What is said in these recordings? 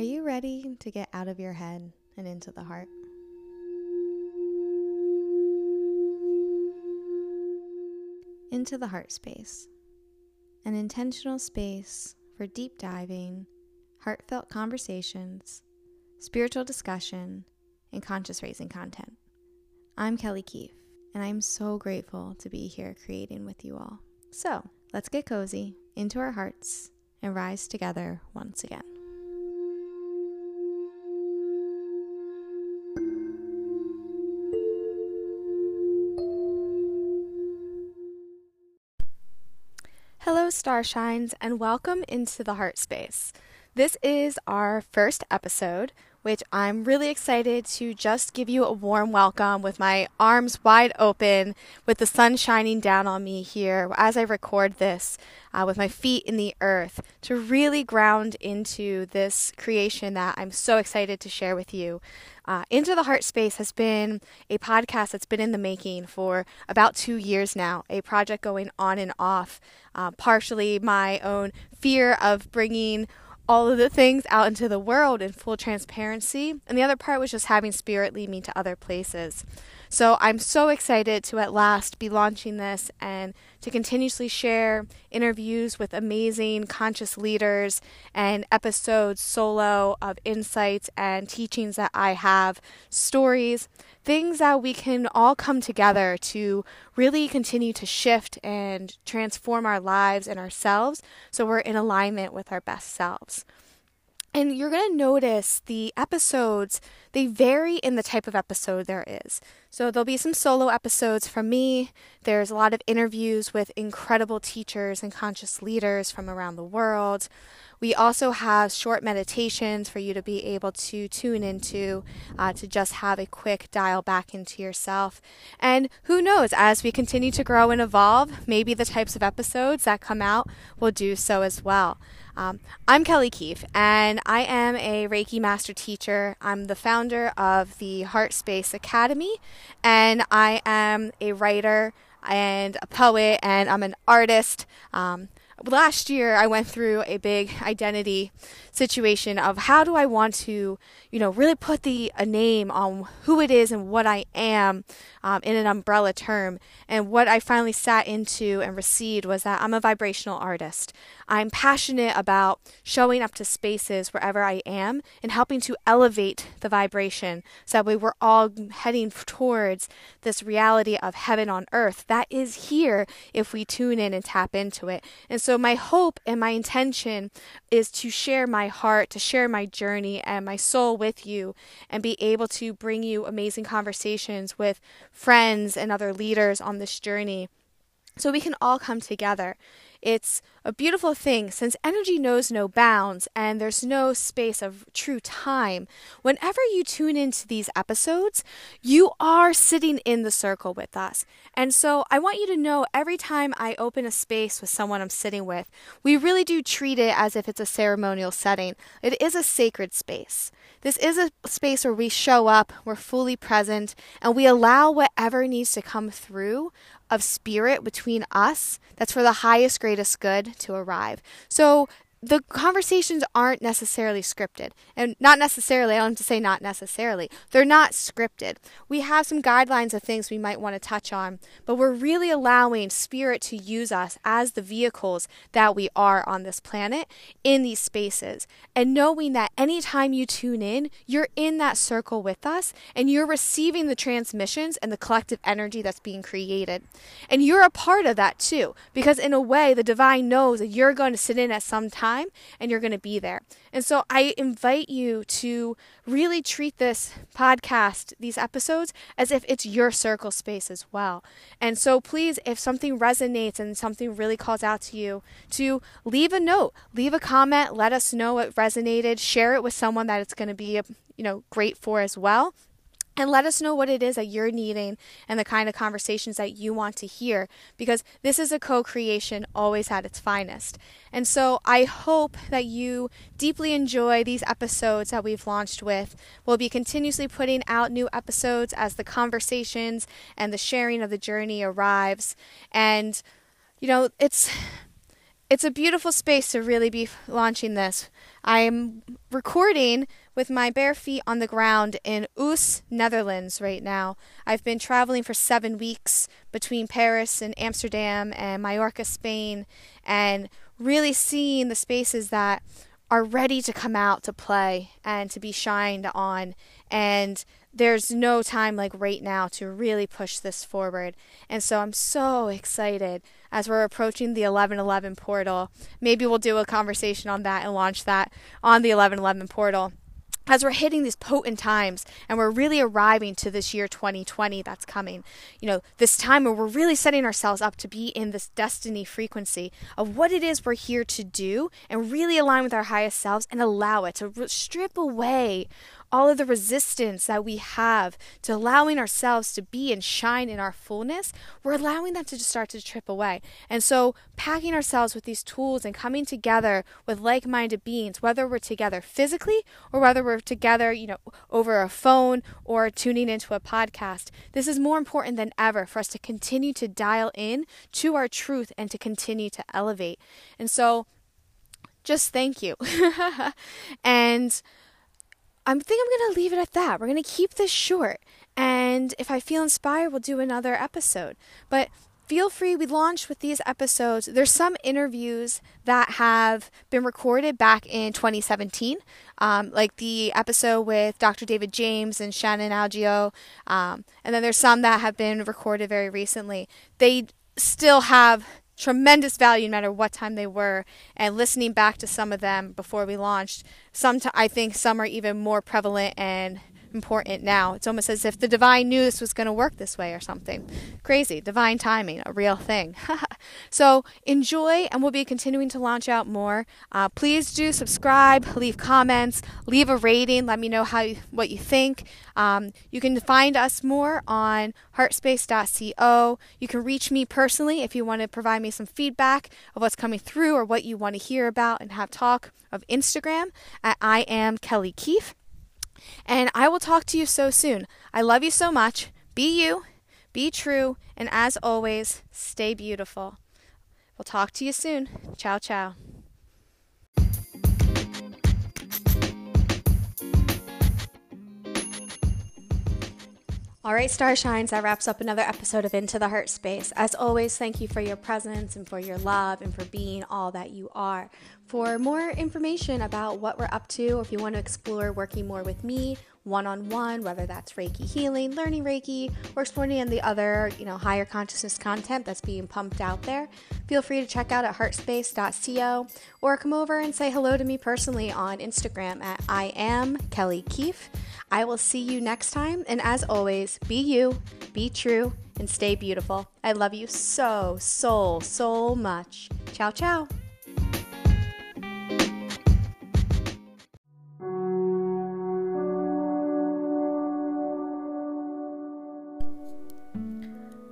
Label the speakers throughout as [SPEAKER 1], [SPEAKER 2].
[SPEAKER 1] Are you ready to get out of your head and into the heart? Into the heart space, an intentional space for deep diving, heartfelt conversations, spiritual discussion, and conscious raising content. I'm Kelly Keefe, and I'm so grateful to be here creating with you all. So let's get cozy into our hearts and rise together once again. Starshines, and welcome into the Heart Space. This is our first episode, which I'm really excited to just give you a warm welcome with my arms wide open, with the sun shining down on me here as I record this, uh, with my feet in the earth, to really ground into this creation that I'm so excited to share with you. Uh, into the Heart Space has been a podcast that's been in the making for about two years now, a project going on and off, uh, partially my own fear of bringing all of the things out into the world in full transparency. And the other part was just having spirit lead me to other places. So I'm so excited to at last be launching this and to continuously share interviews with amazing conscious leaders and episodes solo of insights and teachings that I have, stories, things that we can all come together to really continue to shift and transform our lives and ourselves so we're in alignment with our best selves. And you're going to notice the episodes, they vary in the type of episode there is. So there'll be some solo episodes from me. There's a lot of interviews with incredible teachers and conscious leaders from around the world. We also have short meditations for you to be able to tune into uh, to just have a quick dial back into yourself. And who knows, as we continue to grow and evolve, maybe the types of episodes that come out will do so as well. Um, I'm Kelly Keefe, and I am a Reiki Master Teacher. I'm the founder of the Heart Space Academy, and I am a writer and a poet, and I'm an artist. Um, last year I went through a big identity situation of how do I want to, you know, really put the a name on who it is and what I am um, in an umbrella term. And what I finally sat into and received was that I'm a vibrational artist. I'm passionate about showing up to spaces wherever I am and helping to elevate the vibration so that we were all heading towards this reality of heaven on earth that is here if we tune in and tap into it. And so my hope and my intention is to share my heart, to share my journey and my soul with you, and be able to bring you amazing conversations with friends and other leaders on this journey so we can all come together. It's a beautiful thing since energy knows no bounds and there's no space of true time. Whenever you tune into these episodes, you are sitting in the circle with us. And so I want you to know every time I open a space with someone I'm sitting with, we really do treat it as if it's a ceremonial setting. It is a sacred space. This is a space where we show up, we're fully present, and we allow whatever needs to come through of spirit between us that's for the highest, greatest good to arrive. So the conversations aren't necessarily scripted. And not necessarily, I don't have to say not necessarily. They're not scripted. We have some guidelines of things we might want to touch on, but we're really allowing spirit to use us as the vehicles that we are on this planet in these spaces. And knowing that anytime you tune in, you're in that circle with us and you're receiving the transmissions and the collective energy that's being created. And you're a part of that too, because in a way, the divine knows that you're going to sit in at some time time and you're going to be there. And so I invite you to really treat this podcast, these episodes, as if it's your circle space as well. And so please, if something resonates and something really calls out to you, to leave a note, leave a comment, let us know what resonated, share it with someone that it's going to be, you know, great for as well and let us know what it is that you're needing and the kind of conversations that you want to hear because this is a co creation always at its finest. And so I hope that you deeply enjoy these episodes that we've launched with. We'll be continuously putting out new episodes as the conversations and the sharing of the journey arrives. And, you know, it's it's a beautiful space to really be launching this. I'm recording with my bare feet on the ground in Oos, Netherlands right now. I've been traveling for seven weeks between Paris and Amsterdam and Mallorca, Spain, and really seeing the spaces that are ready to come out to play and to be shined on. And there's no time like right now to really push this forward. And so I'm so excited as we're approaching the 1111 portal. Maybe we'll do a conversation on that and launch that on the 1111 portal as we're hitting these potent times and we're really arriving to this year 2020 that's coming, you know, this time where we're really setting ourselves up to be in this destiny frequency of what it is we're here to do and really align with our highest selves and allow it to strip away all of the resistance that we have to allowing ourselves to be and shine in our fullness, we're allowing that to just start to trip away. And so, packing ourselves with these tools and coming together with like minded beings, whether we're together physically or whether we're together, you know, over a phone or tuning into a podcast, this is more important than ever for us to continue to dial in to our truth and to continue to elevate. And so, just thank you. and I think I'm going to leave it at that. We're going to keep this short. And if I feel inspired, we'll do another episode. But feel free, we launched with these episodes. There's some interviews that have been recorded back in 2017, um, like the episode with Dr. David James and Shannon Algeo. Um, and then there's some that have been recorded very recently. They still have tremendous value no matter what time they were and listening back to some of them before we launched some t- i think some are even more prevalent and important now. It's almost as if the divine knew this was going to work this way or something. Crazy. Divine timing, a real thing. so enjoy, and we'll be continuing to launch out more. Uh, please do subscribe, leave comments, leave a rating. Let me know how you, what you think. Um, you can find us more on heartspace.co. You can reach me personally if you want to provide me some feedback of what's coming through or what you want to hear about and have talk of Instagram at I am Kelly Keefe. And I will talk to you so soon. I love you so much. Be you, be true, and as always, stay beautiful. We'll talk to you soon. Ciao, ciao. All right, Star Shines, that wraps up another episode of Into the Heart Space. As always, thank you for your presence and for your love and for being all that you are. For more information about what we're up to, if you want to explore working more with me one on one, whether that's Reiki healing, learning Reiki, or exploring the other, you know, higher consciousness content that's being pumped out there, feel free to check out at heartspace.co or come over and say hello to me personally on Instagram at I am Kelly Keefe. I will see you next time, and as always, be you, be true, and stay beautiful. I love you so, so, so much. Ciao, ciao.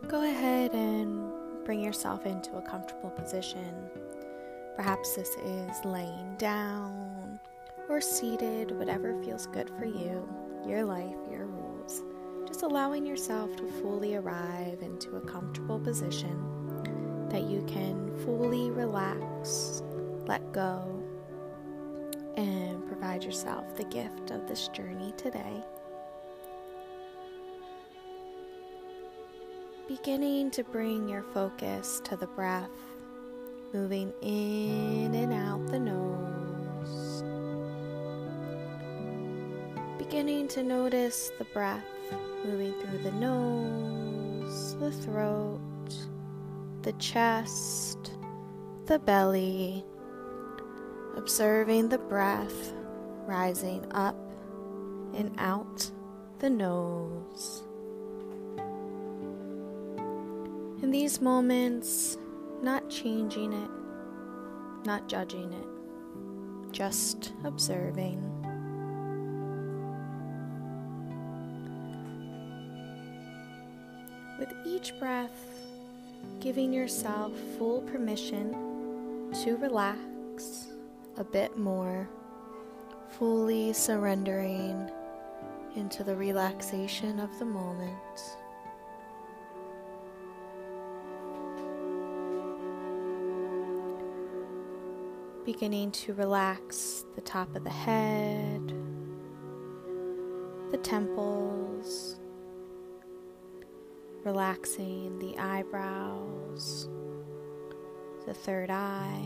[SPEAKER 1] Go ahead and bring yourself into a comfortable position. Perhaps this is laying down or seated, whatever feels good for you, your life, your rules. Just allowing yourself to fully arrive into a comfortable position that you can fully relax, let go, and provide yourself the gift of this journey today. beginning to bring your focus to the breath, moving in and out the nose. Beginning to notice the breath moving through the nose, the throat, the chest, the belly. Observing the breath rising up and out the nose. In these moments, not changing it, not judging it, just observing. With each breath, giving yourself full permission to relax a bit more, fully surrendering into the relaxation of the moment. beginning to relax the top of the head, the temples, relaxing the eyebrows, the third eye,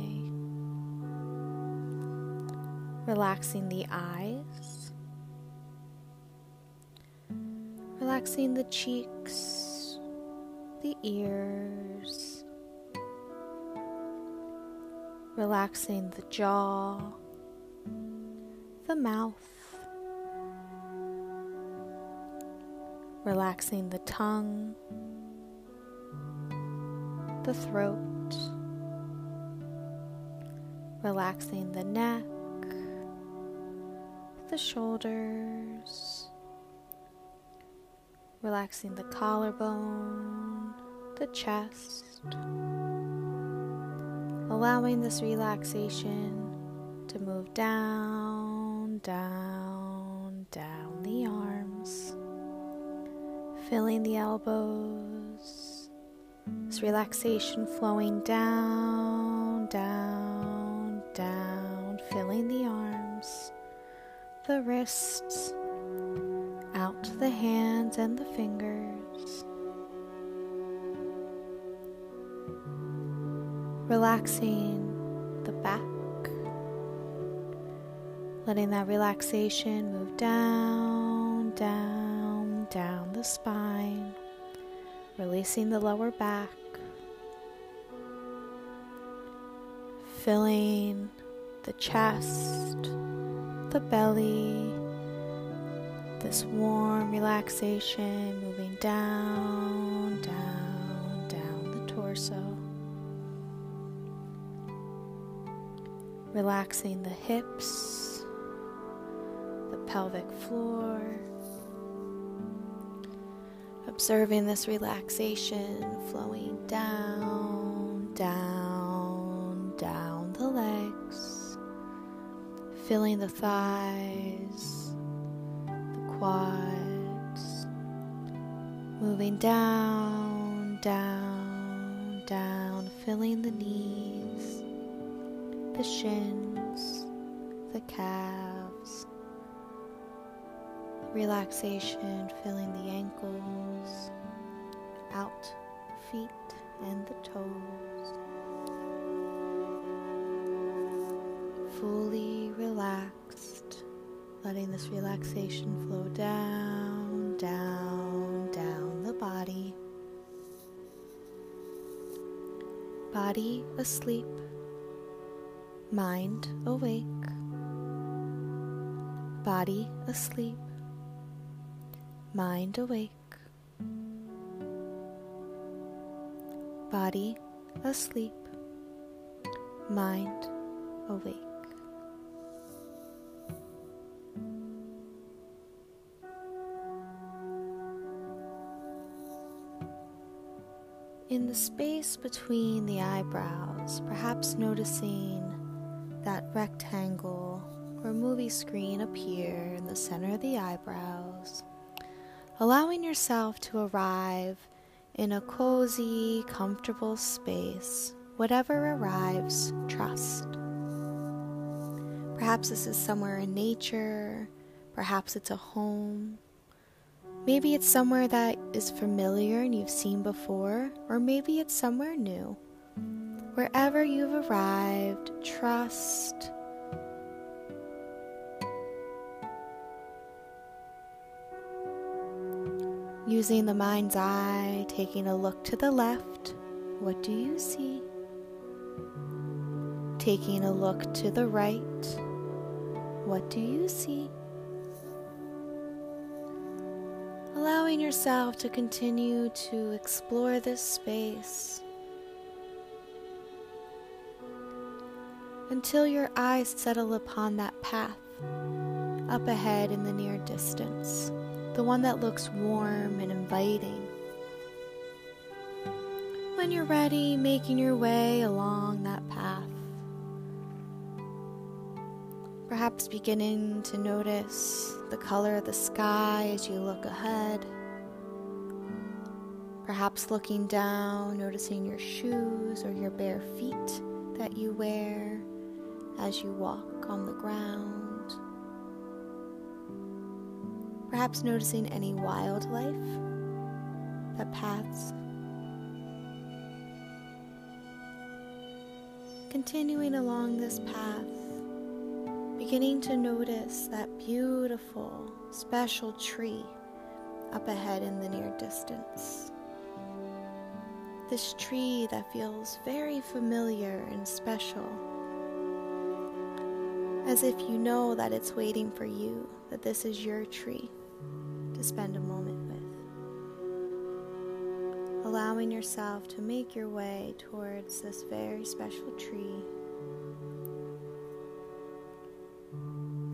[SPEAKER 1] relaxing the eyes, relaxing the cheeks, the ears, relaxing the jaw, the mouth. Relaxing the tongue, the throat, relaxing the neck, the shoulders, relaxing the collarbone, the chest, allowing this relaxation to move down, down, filling the elbows, this relaxation flowing down, down, down, filling the arms, the wrists, out the hands and the fingers. Relaxing the back, letting that relaxation move down, down down the spine, releasing the lower back, filling the chest, the belly, this warm relaxation moving down, down, down the torso. Relaxing the hips, the pelvic floor Observing this relaxation flowing down, down, down the legs, filling the thighs, the quads, moving down, down, down, filling the knees, the shins, the calves relaxation filling the ankles, out the feet and the toes. Fully relaxed, letting this relaxation flow down, down, down the body. Body asleep, mind awake. Body asleep, mind awake, body asleep, mind awake. In the space between the eyebrows, perhaps noticing that rectangle or movie screen appear in the center of the eyebrows allowing yourself to arrive in a cozy, comfortable space. Whatever arrives, trust. Perhaps this is somewhere in nature, perhaps it's a home. Maybe it's somewhere that is familiar and you've seen before, or maybe it's somewhere new. Wherever you've arrived, trust Using the mind's eye, taking a look to the left, what do you see? Taking a look to the right, what do you see? Allowing yourself to continue to explore this space until your eyes settle upon that path up ahead in the near distance the one that looks warm and inviting. When you're ready, making your way along that path, perhaps beginning to notice the color of the sky as you look ahead. Perhaps looking down, noticing your shoes or your bare feet that you wear, as you walk on the ground. Perhaps noticing any wildlife that paths. Continuing along this path, beginning to notice that beautiful, special tree up ahead in the near distance. This tree that feels very familiar and special, as if you know that it's waiting for you, that this is your tree spend a moment with. Allowing yourself to make your way towards this very special tree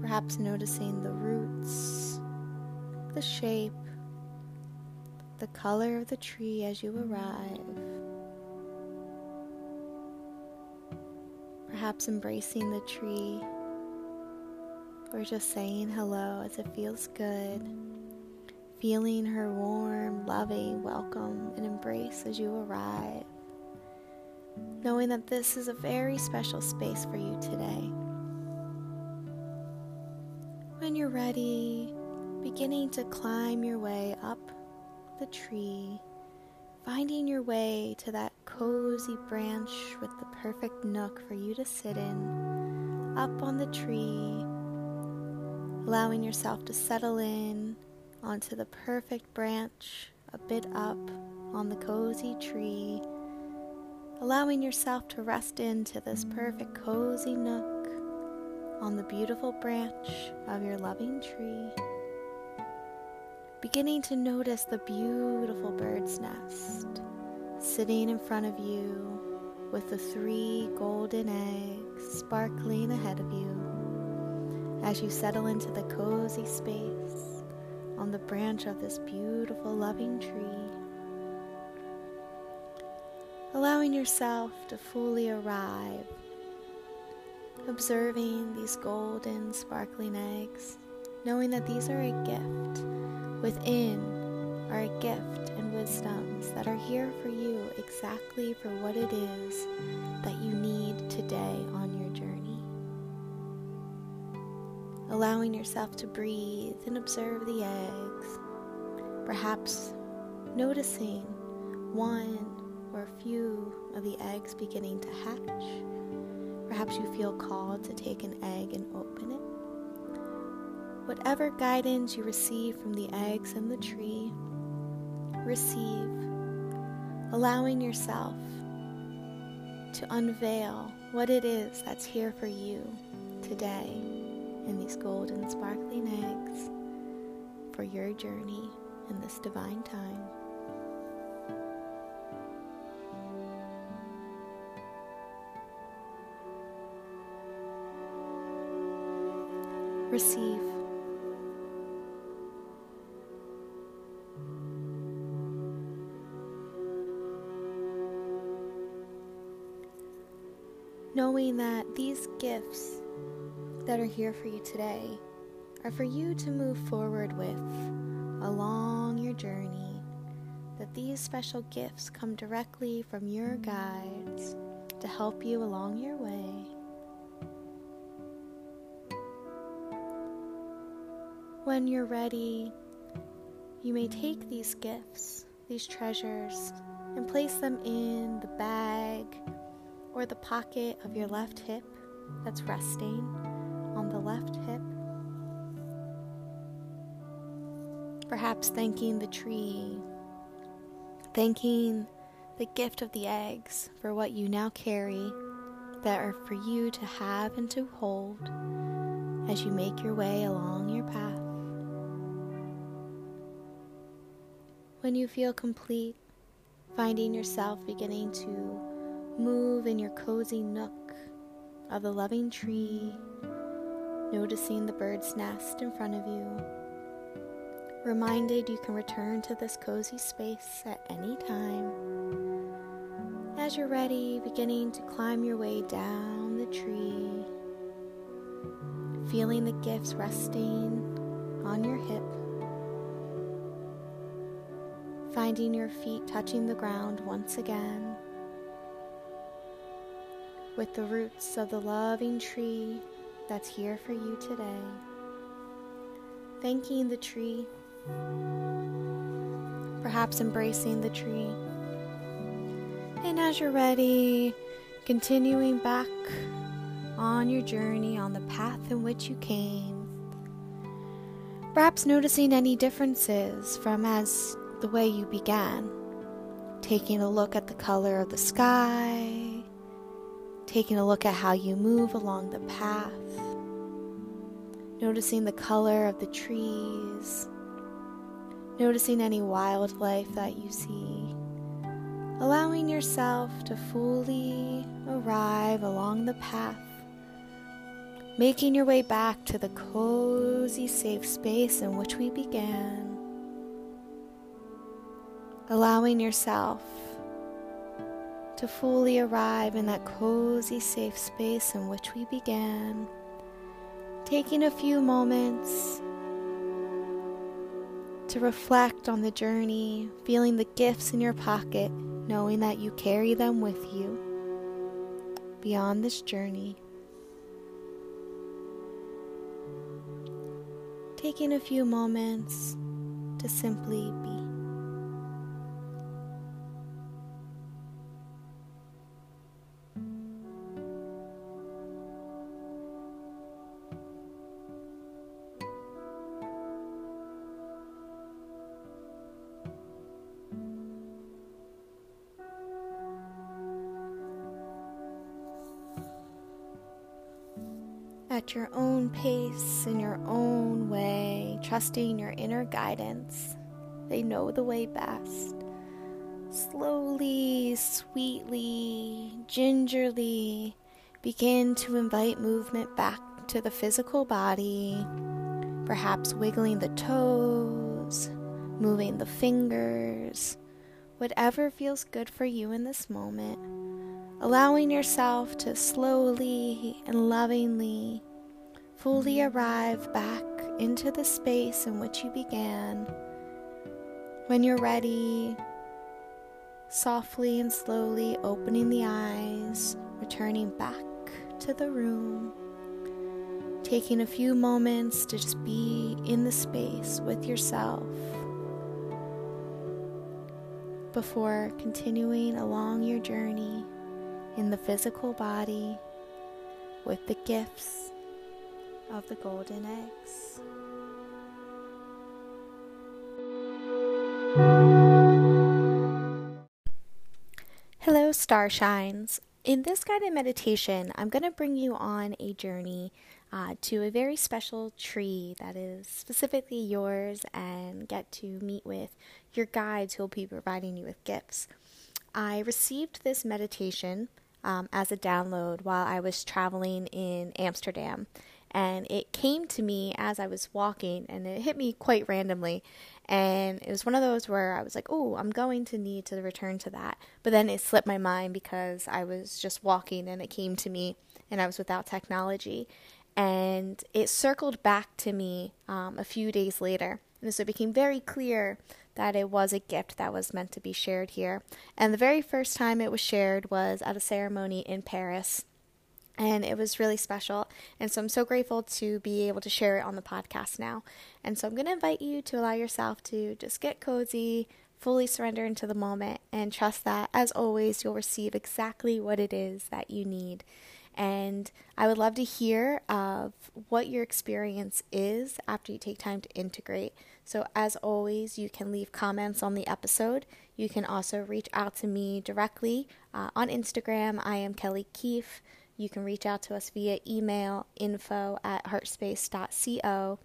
[SPEAKER 1] perhaps noticing the roots, the shape, the color of the tree as you arrive. Perhaps embracing the tree or just saying hello as it feels good. Feeling her warm, loving welcome and embrace as you arrive. Knowing that this is a very special space for you today. When you're ready, beginning to climb your way up the tree, finding your way to that cozy branch with the perfect nook for you to sit in, up on the tree, allowing yourself to settle in onto the perfect branch a bit up on the cozy tree, allowing yourself to rest into this perfect cozy nook on the beautiful branch of your loving tree, beginning to notice the beautiful bird's nest sitting in front of you with the three golden eggs sparkling ahead of you as you settle into the cozy space on the branch of this beautiful loving tree. Allowing yourself to fully arrive observing these golden, sparkling eggs, knowing that these are a gift. Within are a gift and wisdoms that are here for you exactly for what it is that you need today Allowing yourself to breathe and observe the eggs, perhaps noticing one or a few of the eggs beginning to hatch. Perhaps you feel called to take an egg and open it. Whatever guidance you receive from the eggs and the tree, receive, allowing yourself to unveil what it is that's here for you today these golden sparkling eggs for your journey in this divine time. receive. Knowing that these gifts that are here for you today are for you to move forward with along your journey, that these special gifts come directly from your guides to help you along your way. When you're ready, you may take these gifts, these treasures, and place them in the bag or the pocket of your left hip that's resting on the left hip. Perhaps thanking the tree, thanking the gift of the eggs for what you now carry that are for you to have and to hold as you make your way along your path. When you feel complete, finding yourself beginning to move in your cozy nook of the loving tree, noticing the bird's nest in front of you, reminded you can return to this cozy space at any time. As you're ready, beginning to climb your way down the tree, feeling the gifts resting on your hip finding your feet touching the ground once again. with the roots of the loving tree that's here for you today. Thanking the tree, perhaps embracing the tree. And as you're ready, continuing back on your journey on the path in which you came. Perhaps noticing any differences from as the way you began. Taking a look at the color of the sky, taking a look at how you move along the path, noticing the color of the trees, noticing any wildlife that you see, allowing yourself to fully arrive along the path making your way back to the cozy, safe space in which we began, allowing yourself to fully arrive in that cozy, safe space in which we began, taking a few moments to reflect on the journey, feeling the gifts in your pocket, knowing that you carry them with you beyond this journey. taking a few moments to simply be. At your own pace, in your own way, trusting your inner guidance. They know the way best. Slowly, sweetly, gingerly begin to invite movement back to the physical body, perhaps wiggling the toes, moving the fingers, whatever feels good for you in this moment allowing yourself to slowly and lovingly fully arrive back into the space in which you began. When you're ready, softly and slowly opening the eyes, returning back to the room, taking a few moments to just be in the space with yourself before continuing along your journey in the physical body with the gifts of the golden eggs. Hello, Starshines. In this guided meditation, I'm going to bring you on a journey uh, to a very special tree that is specifically yours and get to meet with your guides who will be providing you with gifts. I received this meditation um, as a download while I was traveling in Amsterdam. And it came to me as I was walking, and it hit me quite randomly. And it was one of those where I was like, oh, I'm going to need to return to that. But then it slipped my mind because I was just walking and it came to me, and I was without technology. And it circled back to me um, a few days later. And so it became very clear that it was a gift that was meant to be shared here. And the very first time it was shared was at a ceremony in Paris. And it was really special. And so I'm so grateful to be able to share it on the podcast now. And so I'm going to invite you to allow yourself to just get cozy, fully surrender into the moment, and trust that, as always, you'll receive exactly what it is that you need. And I would love to hear of what your experience is after you take time to integrate. So, as always, you can leave comments on the episode. You can also reach out to me directly uh, on Instagram. I am Kelly Keefe. You can reach out to us via email info at heartspace.co.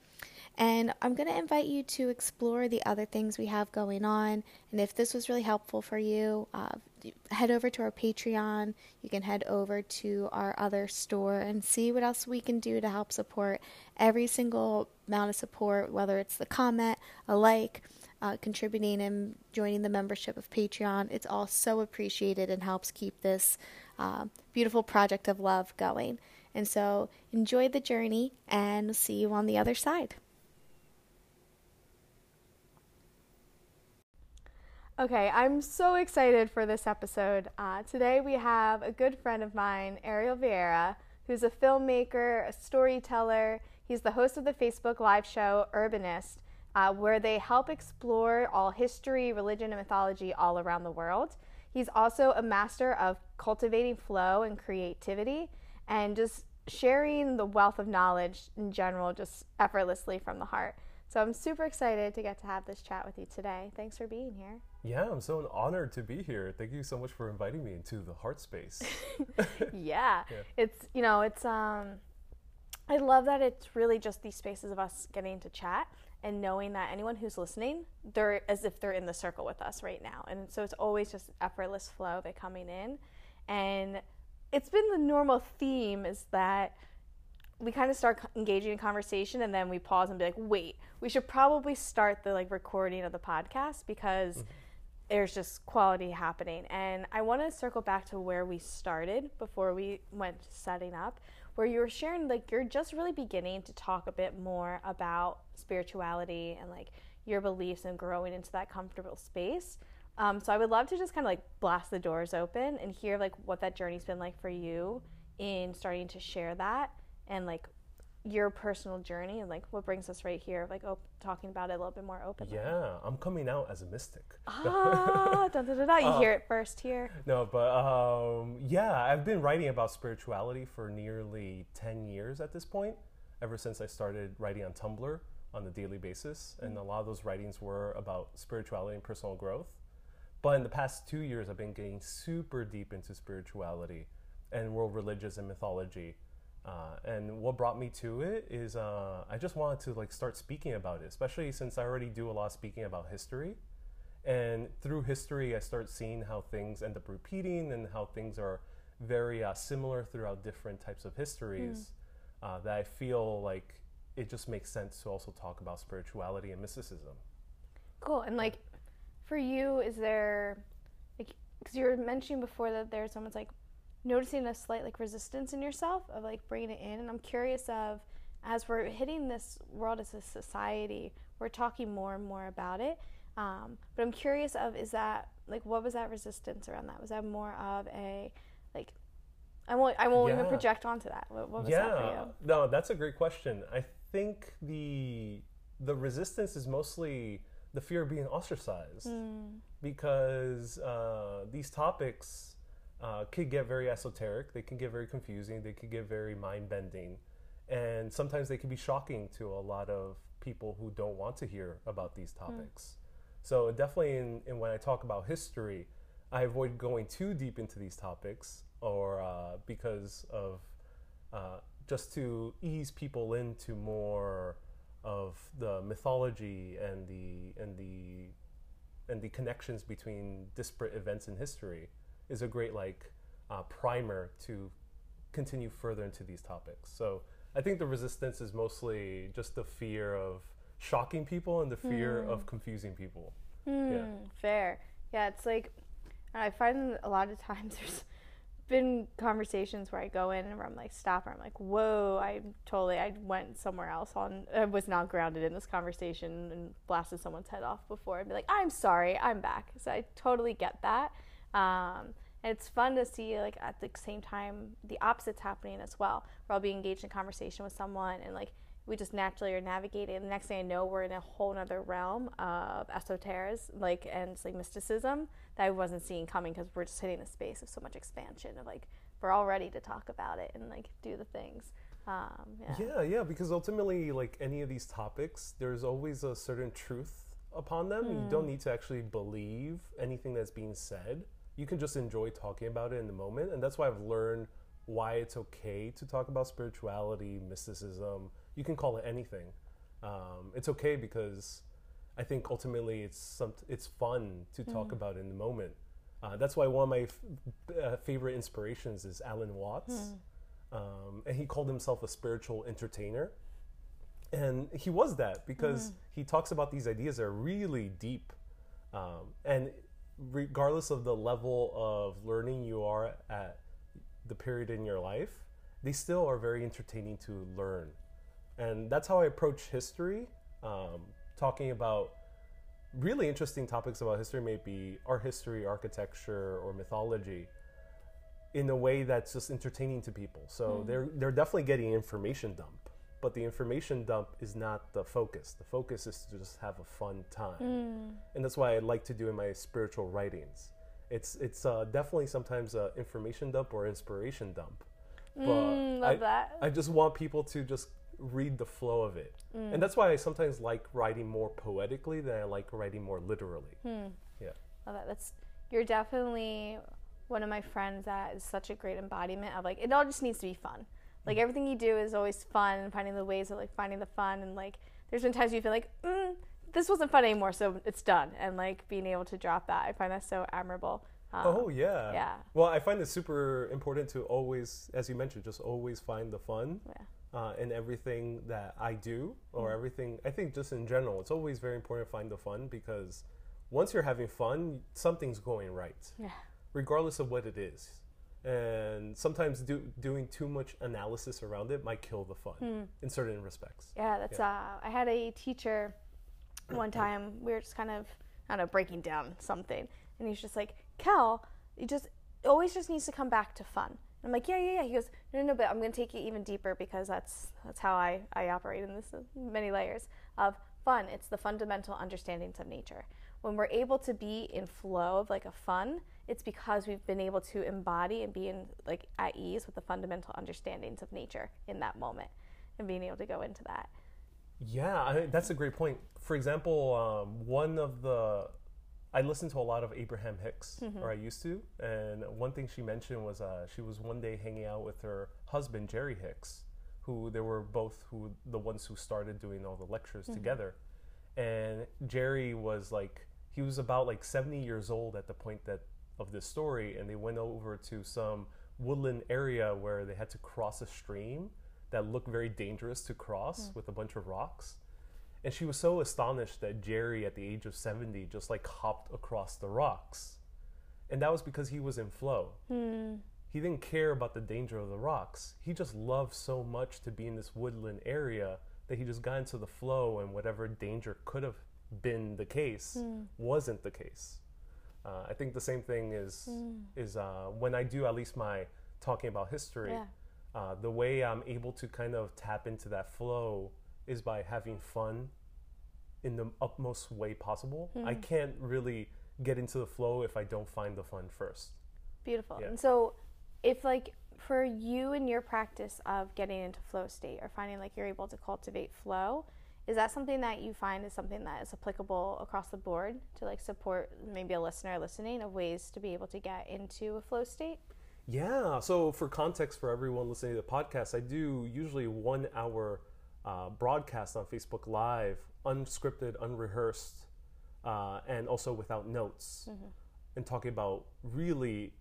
[SPEAKER 1] And I'm going to invite you to explore the other things we have going on. And if this was really helpful for you, uh, head over to our Patreon. You can head over to our other store and see what else we can do to help support every single amount of support, whether it's the comment, a like, uh, contributing and joining the membership of Patreon. It's all so appreciated and helps keep this uh, beautiful project of love going. And so enjoy the journey and see you on the other side. Okay, I'm so excited for this episode. Uh, today we have a good friend of mine, Ariel Vieira, who's a filmmaker, a storyteller. He's the host of the Facebook live show Urbanist, uh, where they help explore all history, religion, and mythology all around the world. He's also a master of cultivating flow and creativity and just sharing the wealth of knowledge in general, just effortlessly from the heart. So I'm super excited to get to have this chat with you today. Thanks for being here.
[SPEAKER 2] Yeah, I'm so honored to be here. Thank you so much for inviting me into the heart space.
[SPEAKER 1] yeah. yeah. It's, you know, it's um I love that it's really just these spaces of us getting to chat and knowing that anyone who's listening, they're as if they're in the circle with us right now. And so it's always just effortless flow They're coming in. And it's been the normal theme is that we kind of start engaging in conversation and then we pause and be like, wait, we should probably start the like recording of the podcast because mm-hmm. there's just quality happening. And I want to circle back to where we started before we went setting up, where you were sharing like you're just really beginning to talk a bit more about spirituality and like your beliefs and growing into that comfortable space. Um, so I would love to just kind of like blast the doors open and hear like what that journey's been like for you in starting to share that and like your personal journey and like what brings us right here like op- talking about it a little bit more openly?
[SPEAKER 2] Yeah i'm coming out as a mystic.
[SPEAKER 1] Ah da, da, da, da. you uh, hear it first here?
[SPEAKER 2] no but um, yeah i've been writing about spirituality for nearly 10 years at this point ever since i started writing on tumblr on a daily basis and a lot of those writings were about spirituality and personal growth. But in the past two years i've been getting super deep into spirituality and world religions and mythology uh, and what brought me to it is uh, I just wanted to like start speaking about it, especially since I already do a lot of speaking about history. And through history, I start seeing how things end up repeating and how things are very uh, similar throughout different types of histories. Mm. that I feel like it just makes sense to also talk about spirituality and mysticism.
[SPEAKER 1] Cool. And like, for you, is there like because you were mentioning before that there's someone's like noticing a slight like resistance in yourself of like bringing it in. And i'm curious of as we're hitting this world as a society we're talking more and more about it. Um, but i'm curious of is that like what was that resistance around that? Was that more of a like i won't i won't yeah. even project onto that. What, what was
[SPEAKER 2] yeah.
[SPEAKER 1] that for you?
[SPEAKER 2] No that's a great question. I think the the resistance is mostly the fear of being ostracized. Mm. because uh, these topics uh, could get very esoteric. They can get very confusing. They could get very mind bending. And sometimes they can be shocking to a lot of people who don't want to hear about these hmm. topics. Mm. So, definitely, in, in, when I talk about history, I avoid going too deep into these topics or uh, because of uh, just to ease people into more of the mythology and the and the and the connections between disparate events in history is a great like uh, primer to continue further into these topics. So I think the resistance is mostly just the fear of shocking people and the fear mm. of confusing people.
[SPEAKER 1] Mm, yeah. Fair. Yeah, it's like I find a lot of times there's been conversations where I go in and where I'm like stop and I'm like whoa I totally I went somewhere else on I was not grounded in this conversation and blasted someone's head off before and be like I'm sorry I'm back so I totally get that um, and it's fun to see, like, at the same time, the opposites happening as well. Where I'll be engaged in conversation with someone and, like, we just naturally are navigating. The next thing I know, we're in a whole other realm of esoterics, like, and like mysticism that I wasn't seeing coming because we're just hitting a space of so much expansion of, like, we're all ready to talk about it and, like, do the things. Um,
[SPEAKER 2] yeah. yeah, yeah, because ultimately, like any of these topics, there's always a certain truth upon them. Mm. You don't hmm. need to actually believe anything that's being said you can just enjoy talking about it in the moment. And that's why I've learned why it's okay to talk about spirituality, mysticism. You can call it anything. Um, it's okay because I think ultimately it's some, it's fun to talk mm. about in the moment. Uh, that's why one of my f- uh, favorite inspirations is Alan Watts, mm. um, and he called himself a spiritual entertainer, and he was that because mm. he talks about these ideas that are really deep, um, and regardless of the level of learning you are at the period in your life, they still are very entertaining to learn. And that's how I approach history, um, talking about really interesting topics about history maybe art history, architecture, or mythology in a way that's just entertaining to people. So they're they're definitely getting information dump, but the information dump is not the focus. The focus is to just have a fun time, and that's why I like to do in my spiritual writings. It's it's uh, definitely sometimes a information dump or inspiration dump, but
[SPEAKER 1] Mm, love
[SPEAKER 2] I,
[SPEAKER 1] that.
[SPEAKER 2] I just want people to just read the flow of it,
[SPEAKER 1] Mm.
[SPEAKER 2] and that's why I sometimes like writing more poetically than I like writing more literally.
[SPEAKER 1] Hmm.
[SPEAKER 2] Yeah.
[SPEAKER 1] Love that. That's you're definitely one of my friends that is such a great embodiment of like it all just needs to be fun. Like everything you do is always fun and finding the ways of like finding the fun and like there's been times you feel like mm, this wasn't fun anymore, so it's done and like being able to drop that. I find that so admirable. Um,
[SPEAKER 2] Oh yeah.
[SPEAKER 1] yeah.
[SPEAKER 2] Well, I find it super important to always, as you mentioned, just always find the fun
[SPEAKER 1] Yeah.
[SPEAKER 2] uh, in everything that I do or
[SPEAKER 1] Mm.
[SPEAKER 2] everything. I think just in general, it's always very important to find the fun because once you're having fun, something's going right,
[SPEAKER 1] Yeah.
[SPEAKER 2] regardless of what it is. And sometimes do, doing too much analysis around it might kill the fun
[SPEAKER 1] Hmm.
[SPEAKER 2] in certain respects.
[SPEAKER 1] Yeah, that's uh I had a teacher one time we were just kind of I don't know, breaking down something and he's just like, Cal, it just always just needs to come back to fun. And I'm like, yeah, yeah, yeah. He goes, no, no, no, but I'm going to take it even deeper because that's that's how I, I operate in this many layers of fun. It's the fundamental understandings of nature. When we're able to be in flow of like a fun, it's because we've been able to embody and be in like at ease with the fundamental understandings of nature in that moment and being able to go into that.
[SPEAKER 2] Yeah, I, that's a great point. For example, um, one of the I listened to a lot of Abraham Hicks, or I used to, and one thing she mentioned was uh, she was one day hanging out with her husband Jerry Hicks, who they were both who the ones who started doing all the lectures together, and Jerry was like he was about like seventy years old at the point that of this story, and they went over to some woodland area where they had to cross a stream that looked very dangerous to cross hmm. with a bunch of rocks. And she was so astonished that Jerry, at the age of 70, just like hopped across the rocks. And that was because he was in flow. Hmm. He didn't care about the danger of the rocks. He just loved so much to be in this woodland area that he just got into the flow, and whatever danger could have been the case hmm. wasn't the case. Uh, I think the same thing is is uh, when I do at least my talking about history.
[SPEAKER 1] Yeah.
[SPEAKER 2] Uh, the way I'm able to kind of tap into that flow is by having fun in the utmost way possible. I can't really get into the flow if I don't find the fun first.
[SPEAKER 1] Beautiful.
[SPEAKER 2] Yeah.
[SPEAKER 1] And so, if like for you and your practice of getting into flow state or finding like you're able to cultivate flow, is that something that you find is something that is applicable across the board to like support maybe a listener listening of ways to be able to get into a flow state?
[SPEAKER 2] Yeah. So, for context for everyone listening to the podcast, I do usually one hour uh, broadcast on Facebook Live, unscripted, unrehearsed, uh, and also without notes, and talking about really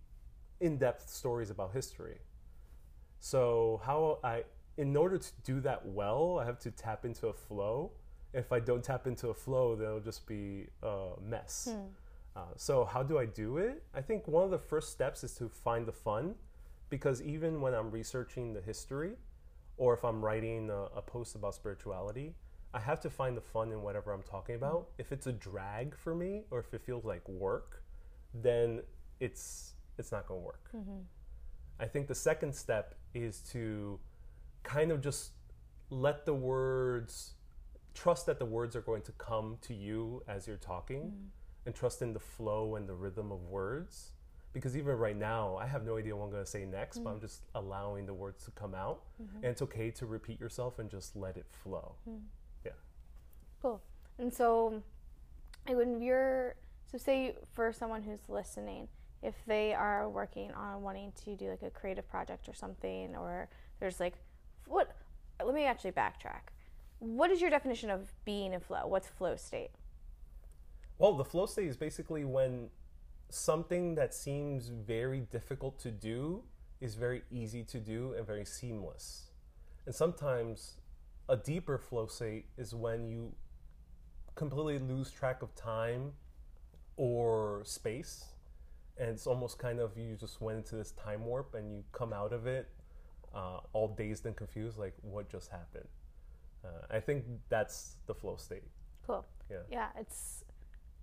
[SPEAKER 2] in depth stories about history. So, how I, in order to do that well, I have to tap into a flow. If I don't tap into a flow, then it'll just be a mess. Hmm. Uh, so, how do I do it? I think one of the first steps is to find the fun because even when I'm researching the history or if I'm writing a, a post about spirituality, I have to find the fun in whatever I'm talking about. Hmm. If it's a drag for me or if it feels like work, then it's it's not going to work. Mm-hmm. I think the second step is to kind of just let the words trust that the words are going to come to you as you're talking mm. and trust in the flow and the rhythm of words. Because even right now i have no idea what i'm going to say next but i'm mm. just allowing the words to come out. Mm-hmm. And it's okay to repeat yourself and just let it flow. Mm. Yeah.
[SPEAKER 1] Cool. And so, when you're so say for someone who's listening, if they are working on wanting to do like a creative project or something, or there's like, what? Let me actually backtrack. What is your definition of being in flow? What's flow state?
[SPEAKER 2] well the flow state is basically when something that seems very difficult to do is very easy to do and very seamless and sometimes a deeper flow state is when you completely lose track of time or space and it's almost kind of you just went into this time warp and you come out of it uh, all dazed and confused like what just happened uh, i think that's the flow state
[SPEAKER 1] Cool.
[SPEAKER 2] Yeah.
[SPEAKER 1] Yeah, it's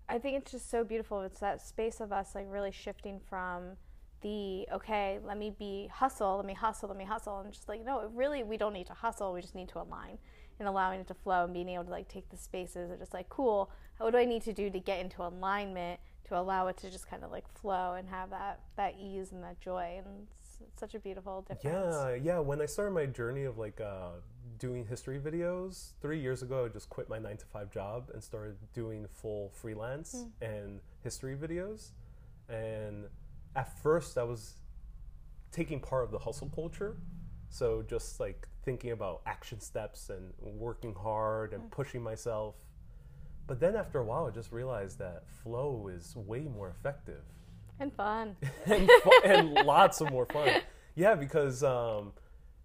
[SPEAKER 1] I think it's just so beautiful. It's that space of us like really shifting from the okay, let me be hustle, let me hustle, let me hustle, and just like no, really we don't need to hustle. We just need to align and allowing it to flow and being able to like take the spaces of just like cool. What do I need to do to get into alignment to allow it to just kind of like flow and have that that ease and that joy and such a beautiful difference.
[SPEAKER 2] Yeah, yeah. When I started my journey of like uh, doing history videos three years ago, I just quit my nine to five job and started doing full freelance mm. and history videos. And at first, I was taking part of the hustle culture. So just like thinking about action steps and working hard and mm. pushing myself. But then after a while, I just realized that flow is way more effective
[SPEAKER 1] and fun
[SPEAKER 2] and, fu- and lots of more fun. Yeah, because um,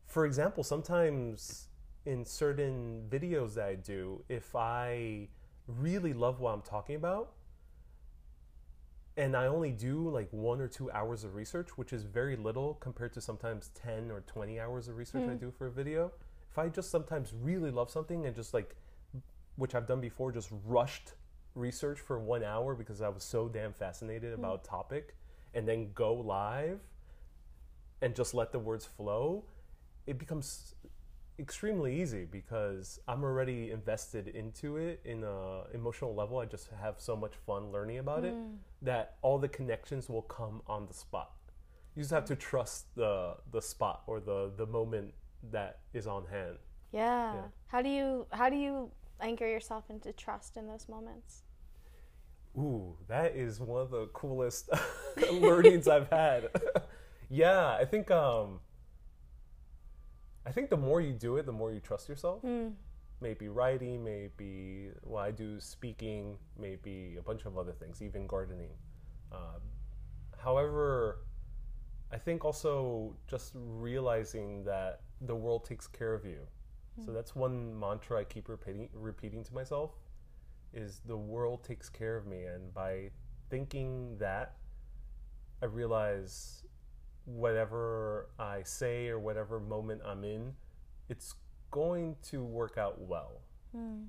[SPEAKER 2] for example, sometimes in certain videos that I do, if I really love what I'm talking about, and I only do like one or two hours of research, which is very little compared to sometimes 10 or 20 hours of research mm. I do for a video. If I just sometimes really love something and just like, which I've done before, just rushed research for one hour because I was so damn fascinated mm. about topic and then go live and just let the words flow, it becomes extremely easy because I'm already invested into it in a emotional level. I just have so much fun learning about mm. it that all the connections will come on the spot. You just have to trust the the spot or the the moment that is on hand.
[SPEAKER 1] Yeah. yeah. How do you how do you anchor yourself into trust in those moments?
[SPEAKER 2] Ooh, that is one of the coolest learnings I've had. yeah, I think um I think the more you do it, the more you trust yourself. Mm. Maybe writing, maybe well, I do speaking, maybe a bunch of other things, even gardening. Um, however, I think also just realizing that the world takes care of you. Mm. So that's one mantra I keep repeating, repeating to myself is the world takes care of me and by thinking that I realize whatever I say or whatever moment I'm in, it's going to work out well. Mm.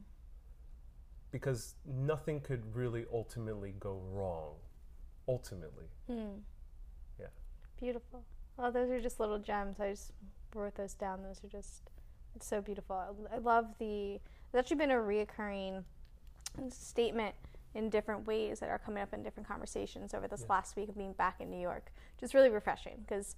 [SPEAKER 2] Because nothing could really ultimately go wrong. Ultimately. Mm. Yeah.
[SPEAKER 1] Beautiful. Well, those are just little gems. I just wrote those down. Those are just it's so beautiful. I love the. It's actually been a reoccurring statement in different ways that are coming up in different conversations over this yeah. last week of being back in New York. Just really refreshing because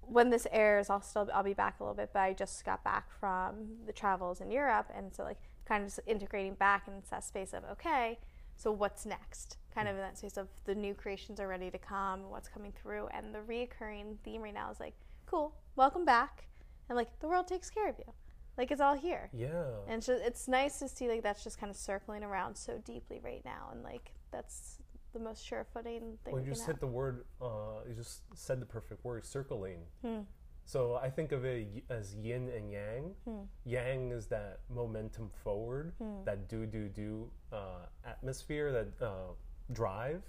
[SPEAKER 1] when this airs, I'll still I'll be back a little bit, but I just got back from the travels in Europe, and so like kind of just integrating back in that space of okay, so what's next? Kind of mm. in that space of the new creations are ready to come, what's coming through, and the reoccurring theme right now is like, cool, welcome back, and like the world takes care of you like it's all here.
[SPEAKER 2] Yeah.
[SPEAKER 1] And so it's nice to see like that's just kind of circling around so deeply right now, and like that's the most sure footing thing.
[SPEAKER 2] Well, you just hit the word. Uh, you just said the perfect word, circling. Hmm. So I think of it as yin and yang. Hmm. Yang is that momentum forward, hmm. that do do do uh, atmosphere, that uh, drive.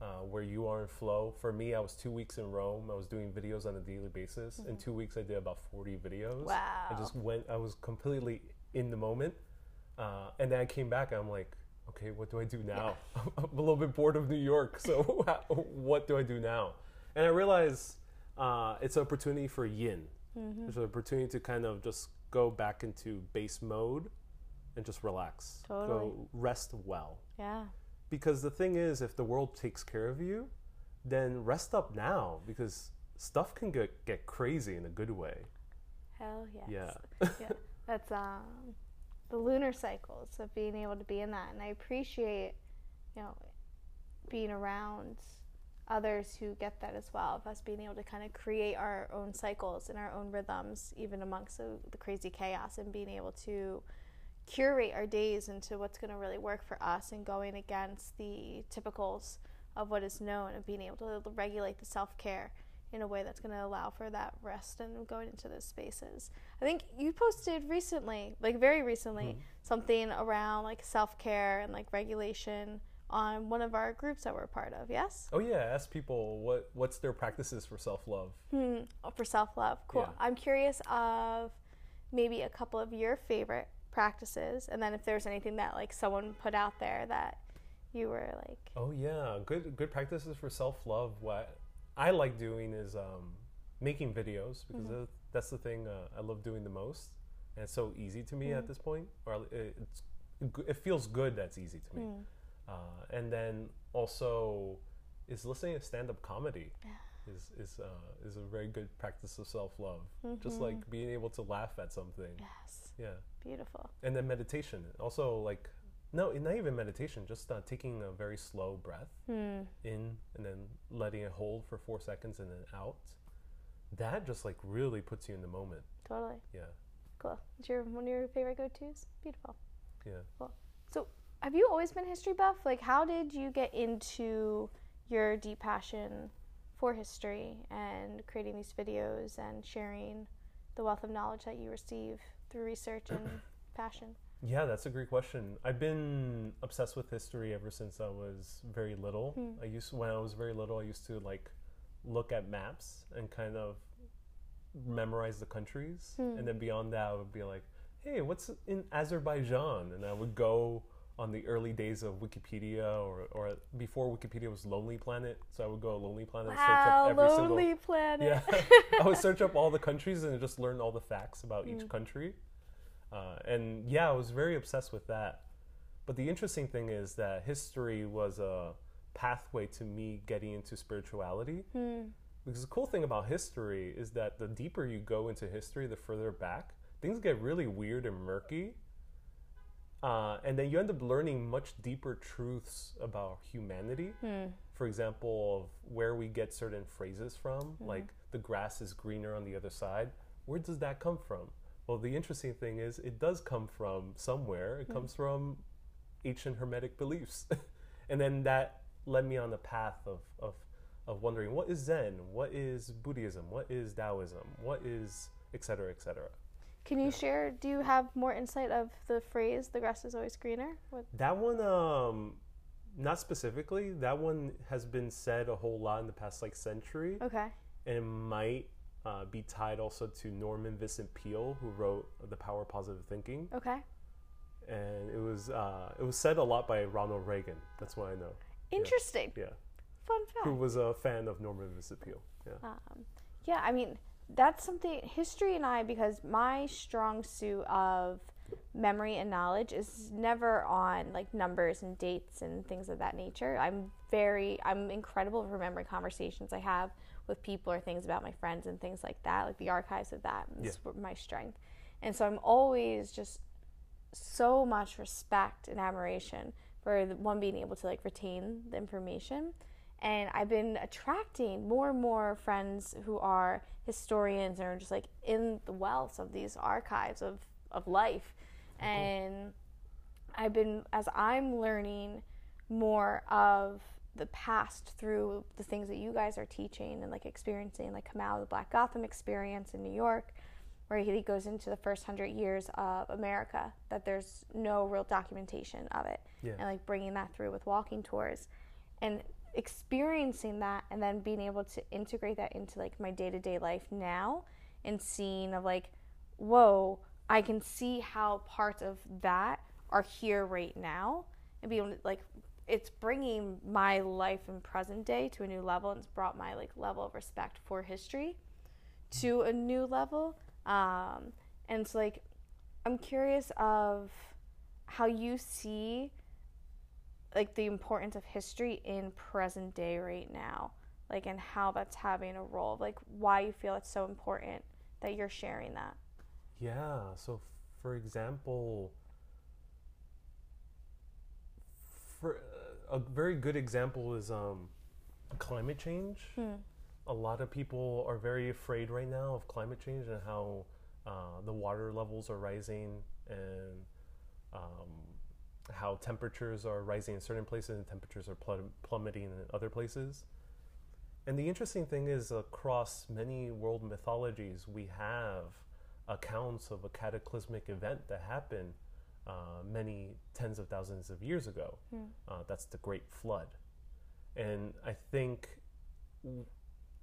[SPEAKER 2] Uh, where you are in flow. For me, I was two weeks in Rome. I was doing videos on a daily basis. Mm-hmm. In two weeks, I did about 40 videos.
[SPEAKER 1] Wow.
[SPEAKER 2] I just went, I was completely in the moment. Uh, and then I came back and I'm like, okay, what do I do now? Yeah. I'm a little bit bored of New York. So what do I do now? And I realized uh, it's an opportunity for yin. Mm-hmm. It's an opportunity to kind of just go back into base mode and just relax.
[SPEAKER 1] Totally.
[SPEAKER 2] Go rest well.
[SPEAKER 1] Yeah.
[SPEAKER 2] Because the thing is, if the world takes care of you, then rest up now because stuff can get, get crazy in a good way.
[SPEAKER 1] Hell yes.
[SPEAKER 2] Yeah.
[SPEAKER 1] yeah. That's um, the lunar cycles of being able to be in that. And I appreciate, you know, being around others who get that as well, of us being able to kind of create our own cycles and our own rhythms, even amongst the, the crazy chaos, and being able to curate our days into what's going to really work for us and going against the typicals of what is known and being able to regulate the self care in a way that's going to allow for that rest and going into those spaces. I think you posted recently, like very recently, mm-hmm. something around like self care and like regulation on one of our groups that we're a part of. Yes.
[SPEAKER 2] Oh yeah. Ask people what what's their practices for self love.
[SPEAKER 1] Hmm. Oh, for self love, cool. Yeah. I'm curious of maybe a couple of your favorite practices and then if there's anything that like someone put out there that you were like
[SPEAKER 2] Oh yeah, good good practices for self love. What I like doing is um, making videos because
[SPEAKER 1] Mm-hmm.
[SPEAKER 2] that's the thing uh, I love doing the most, and it's so easy to me
[SPEAKER 1] Mm-hmm.
[SPEAKER 2] at this point. Or it, it's it feels good that's easy to me.
[SPEAKER 1] Mm.
[SPEAKER 2] Uh, and then also is listening to stand up comedy. Is is uh, is a very good practice of self love. Just
[SPEAKER 1] Mm-hmm.
[SPEAKER 2] like being able to laugh at something.
[SPEAKER 1] yes
[SPEAKER 2] Yeah.
[SPEAKER 1] Beautiful.
[SPEAKER 2] And then meditation. Also like no not even meditation just uh, taking a very slow breath
[SPEAKER 1] Hmm.
[SPEAKER 2] in and then letting it hold for four seconds and then out. That just like really puts you in the moment.
[SPEAKER 1] Totally.
[SPEAKER 2] Yeah.
[SPEAKER 1] Cool. It's your one of your favorite go-to's? Beautiful.
[SPEAKER 2] Yeah. Cool.
[SPEAKER 1] so have you always been history buff? Like how did you get into your deep passion for history and creating these videos and sharing the wealth of knowledge that you receive through research and passion?
[SPEAKER 2] Yeah that's a great question. I've been obsessed with history ever since i was very little. Hmm. I used when i was very little i used to like look at maps and kind of memorize the countries. Hmm. And then beyond that i would be like hey what's in azerbaijan? And i would go on the early days of wikipedia or, or before wikipedia was lonely planet. So i would go to lonely planet and search up every
[SPEAKER 1] lonely
[SPEAKER 2] single
[SPEAKER 1] planet.
[SPEAKER 2] Yeah. I would search up all the countries and just learn all the facts about each country. Uh, and yeah i was very obsessed with that. But the interesting thing is that history was a pathway to me getting into spirituality. Because the cool thing about history is that the deeper you go into history the further back things get really weird and murky uh, and then you end up learning much deeper truths about humanity. Hmm. For example, of where we get certain phrases from, hmm. like the grass is greener on the other side. Where does that come from? Well, the interesting thing is, it does come from somewhere. It hmm. comes from ancient Hermetic beliefs. and then that led me on the path of, of, of wondering what is Zen? What is Buddhism? What is Taoism? What is et cetera, et cetera.
[SPEAKER 1] Can you share? Do you have more insight of the phrase "the grass is always greener"? What?
[SPEAKER 2] That one, um, not specifically. That one has been said a whole lot in the past like century,
[SPEAKER 1] Okay.
[SPEAKER 2] and it might uh, be tied also to Norman Vincent Peale, who wrote *The Power of Positive Thinking*,
[SPEAKER 1] Okay.
[SPEAKER 2] and it was uh, it was said a lot by Ronald Reagan. That's what I know.
[SPEAKER 1] Interesting.
[SPEAKER 2] Yeah,
[SPEAKER 1] Fun fact.
[SPEAKER 2] who was a fan of Norman Vincent Peale. Yeah,
[SPEAKER 1] Um, yeah, I mean, that's something history and I because my strong suit of memory and knowledge is never on like numbers and dates and things of that nature. I'm very I'm incredible at remembering conversations I have with people or things about my friends and things like that, like the archives of that. Is my strength. And so I'm always just so much respect and admiration for the one being able to like retain the information and i've been attracting more and more friends who are historians and are just like in the wealth of these archives of, of life. Mm-hmm. And i've been as i'm learning more of the past through the things that you guys are teaching and like experiencing like Kamau the Black Gotham experience in New York where he goes into the first hundred years of America, that there's no real documentation of it,
[SPEAKER 2] Yeah.
[SPEAKER 1] and like bringing that through with walking tours, and experiencing that, and then being able to integrate that into like my day to day life now, and seeing of like, whoa, I can see how parts of that are here right now, and being able to like. It's bringing my life in present day to a new level, and it's brought my like level of respect for history to a new level. Um, and it's like, I'm curious of how you see like the importance of history in present day right now, like, and how that's having a role, like, why you feel it's so important that you're sharing that.
[SPEAKER 2] yeah. So, f- for example, for uh, a very good example is um, climate change. a lot of people are very afraid right now of climate change and how uh, the water levels are rising and um, how temperatures are rising in certain places and temperatures are plum- plummeting in other places. And the interesting thing is, across many world mythologies, we have accounts of a cataclysmic event that happened uh, many tens of thousands of years ago. Uh, that's the Great Flood. And I think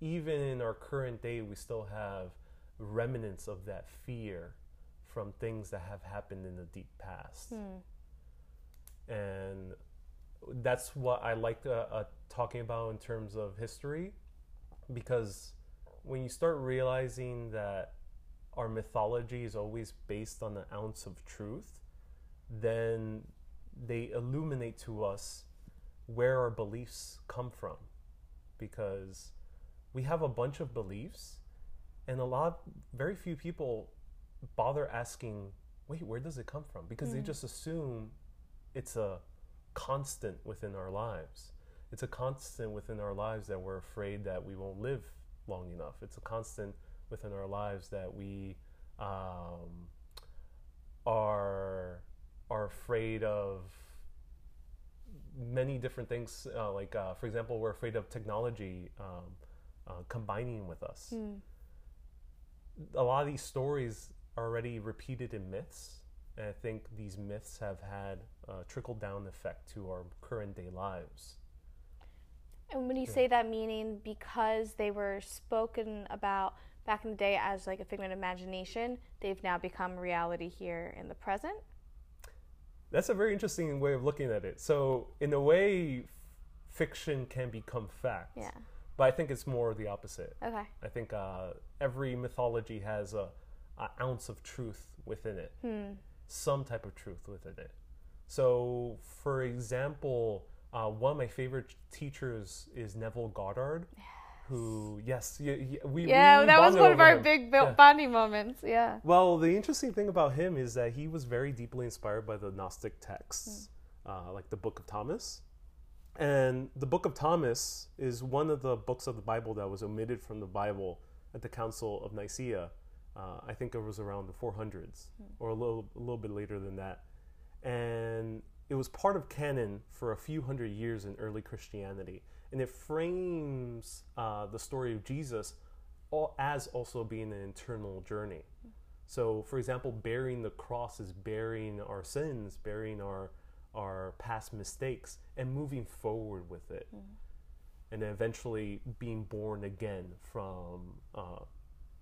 [SPEAKER 2] even in our current day, we still have remnants of that fear from things that have happened in the deep past. And that's what I like uh, uh, talking about in terms of history, because when you start realizing that our mythology is always based on an ounce of truth, then they illuminate to us where our beliefs come from. Because we have a bunch of beliefs, and a lot, very few people bother asking, wait, where does it come from? Because they just assume it's a constant within our lives. It's a constant within our lives that we're afraid that we won't live long enough. It's a constant within our lives that we um, are are afraid of many different things. Uh, like, uh, for example, we're afraid of technology um, uh, combining with us. A lot of these stories are already repeated in myths, and I think these myths have had a trickle down effect to our current day lives.
[SPEAKER 1] And when you say that, meaning because they were spoken about back in the day as like a figment of imagination, they've now become reality here in the present.
[SPEAKER 2] That's a very interesting way of looking at it. So, in a way, f- fiction can become fact.
[SPEAKER 1] Yeah.
[SPEAKER 2] But I think it's more the opposite.
[SPEAKER 1] Okay.
[SPEAKER 2] I think uh, every mythology has a, a ounce of truth within it, some type of truth within it. So, for example, uh, one of my favorite teachers is Neville Goddard, who yes, y y- we
[SPEAKER 1] Yeah,
[SPEAKER 2] we
[SPEAKER 1] that was one of our
[SPEAKER 2] him.
[SPEAKER 1] big
[SPEAKER 2] Yeah.
[SPEAKER 1] bonding moments. Yeah.
[SPEAKER 2] Well, the interesting thing about him is that he was very deeply inspired by the Gnostic texts, uh, like the Book of Thomas. And the Book of Thomas is one of the books of the Bible that was omitted from the Bible at the Council of Nicaea. Uh, I think it was around the 400s, or a little, a little bit later than that. And it was part of canon for a few hundred years in early Christianity. And it frames uh, the story of Jesus all, as also being an internal journey. So, for example, bearing the cross is bearing our sins, bearing our our past mistakes, and moving forward with it, and then eventually being born again from uh,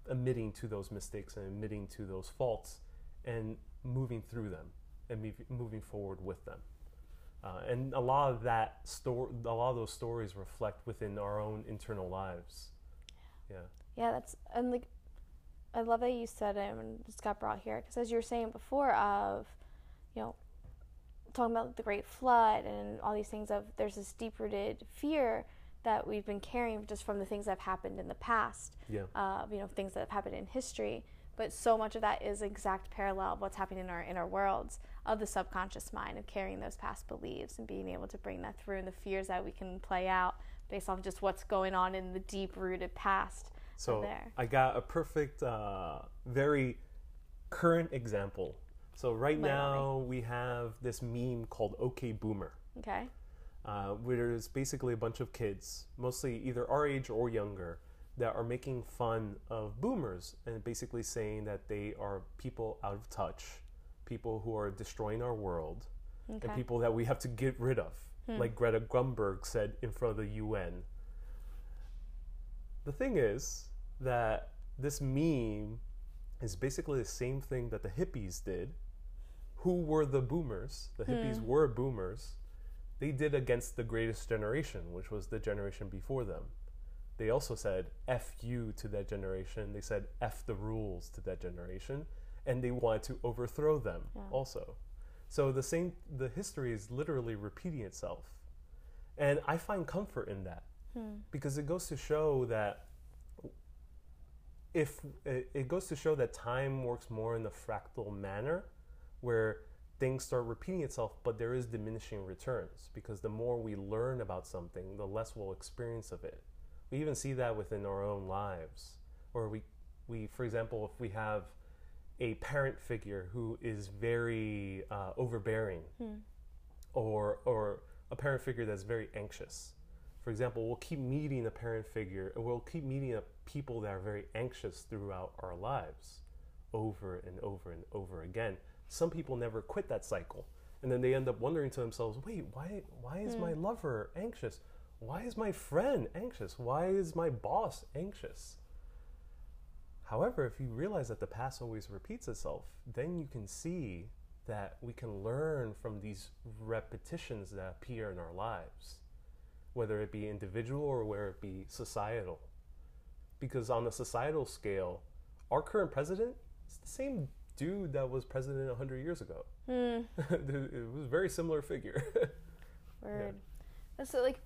[SPEAKER 2] admitting to those mistakes and admitting to those faults, and moving through them and mov- moving forward with them. Uh, and a lot of that story, a lot of those stories reflect within our own internal lives. Yeah.
[SPEAKER 1] Yeah, that's and like I love that you said it and it's got brought here because as you were saying before of you know talking about the great flood and all these things of there's this deep rooted fear that we've been carrying just from the things that have happened in the past
[SPEAKER 2] Yeah.
[SPEAKER 1] uh, you know things that have happened in history but so much of that is exact parallel of what's happening in our inner worlds of the subconscious mind of carrying those past beliefs and being able to bring that through and the fears that we can play out based on just what's going on in the deep rooted past
[SPEAKER 2] So
[SPEAKER 1] there.
[SPEAKER 2] I got a perfect, uh, very current example. So right
[SPEAKER 1] on
[SPEAKER 2] now we have this meme called OK Boomer,
[SPEAKER 1] okay
[SPEAKER 2] uh, where it's basically a bunch of kids, mostly either our age or younger, that are making fun of boomers and basically saying that they are people out of touch, people who are destroying our world,
[SPEAKER 1] Okay.
[SPEAKER 2] and people that we have to get rid of, hmm. like Greta Thunberg said in front of the UN. The thing is that this meme is basically the same thing that the hippies did. Who were the boomers? The hmm. hippies were boomers. They did against the greatest generation, which was the generation before them. They also said F you to that generation. They said F the rules to that generation. And they wanted to overthrow them also. So the same, the history is literally repeating itself. And I find comfort in that hmm. because it goes to show that if it, it goes to show that time works more in a fractal manner where things start repeating itself but there is diminishing returns because the more we learn about something the less we'll experience of it we even see that within our own lives or we we for example if we have a parent figure who is very uh, overbearing or or a parent figure that's very anxious. For example, we'll keep meeting a parent figure, or we'll keep meeting a people that are very anxious throughout our lives, over and over and over again. Some people never quit that cycle, and then they end up wondering to themselves, "Wait, why why is my lover anxious? Why is my friend anxious? Why is my boss anxious?" However, if you realize that the past always repeats itself, then you can see that we can learn from these repetitions that appear in our lives, whether it be individual or whether it be societal. Because on a societal scale, our current president is the same dude that was president 100 years ago.
[SPEAKER 1] Hmm.
[SPEAKER 2] it was a very similar figure.
[SPEAKER 1] Word. So, like,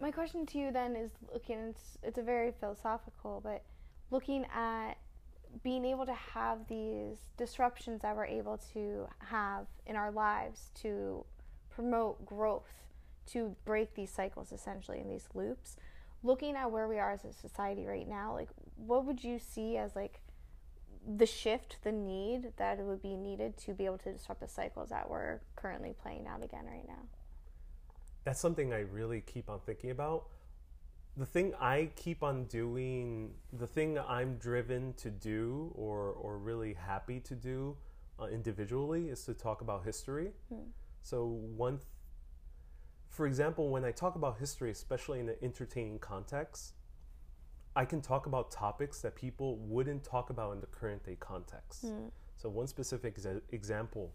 [SPEAKER 1] my question to you then is looking. It's it's a very philosophical, but looking at being able to have these disruptions that we're able to have in our lives to promote growth, to break these cycles essentially in these loops. Looking at where we are as a society right now, like, what would you see as like the shift, the need that would be needed to be able to disrupt the cycles that we're currently playing out again right now?
[SPEAKER 2] That's something I really keep on thinking about. The thing I keep on doing, the thing I'm driven to do or, or really happy to do uh, individually is to talk about history.
[SPEAKER 1] Hmm.
[SPEAKER 2] So, one, th- for example, when I talk about history, especially in an entertaining context, I can talk about topics that people wouldn't talk about in the current day context.
[SPEAKER 1] Hmm.
[SPEAKER 2] So, one specific exa- example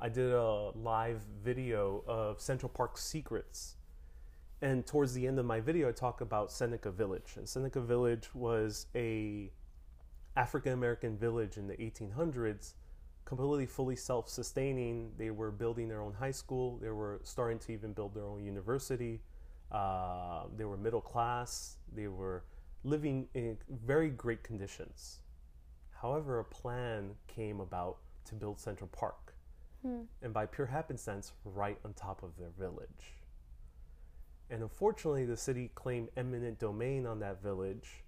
[SPEAKER 2] I did a live video of Central Park secrets. And towards the end of my video, I talk about Seneca Village. And Seneca Village was a African American village in the 1800s, completely fully self-sustaining. They were building their own high school. They were starting to even build their own university. Uh, they were middle class. They were living in very great conditions. However, a plan came about to build Central Park
[SPEAKER 1] Hmm.
[SPEAKER 2] and by pure happenstance, right on top of their village. And unfortunately, the city claimed eminent domain on that village,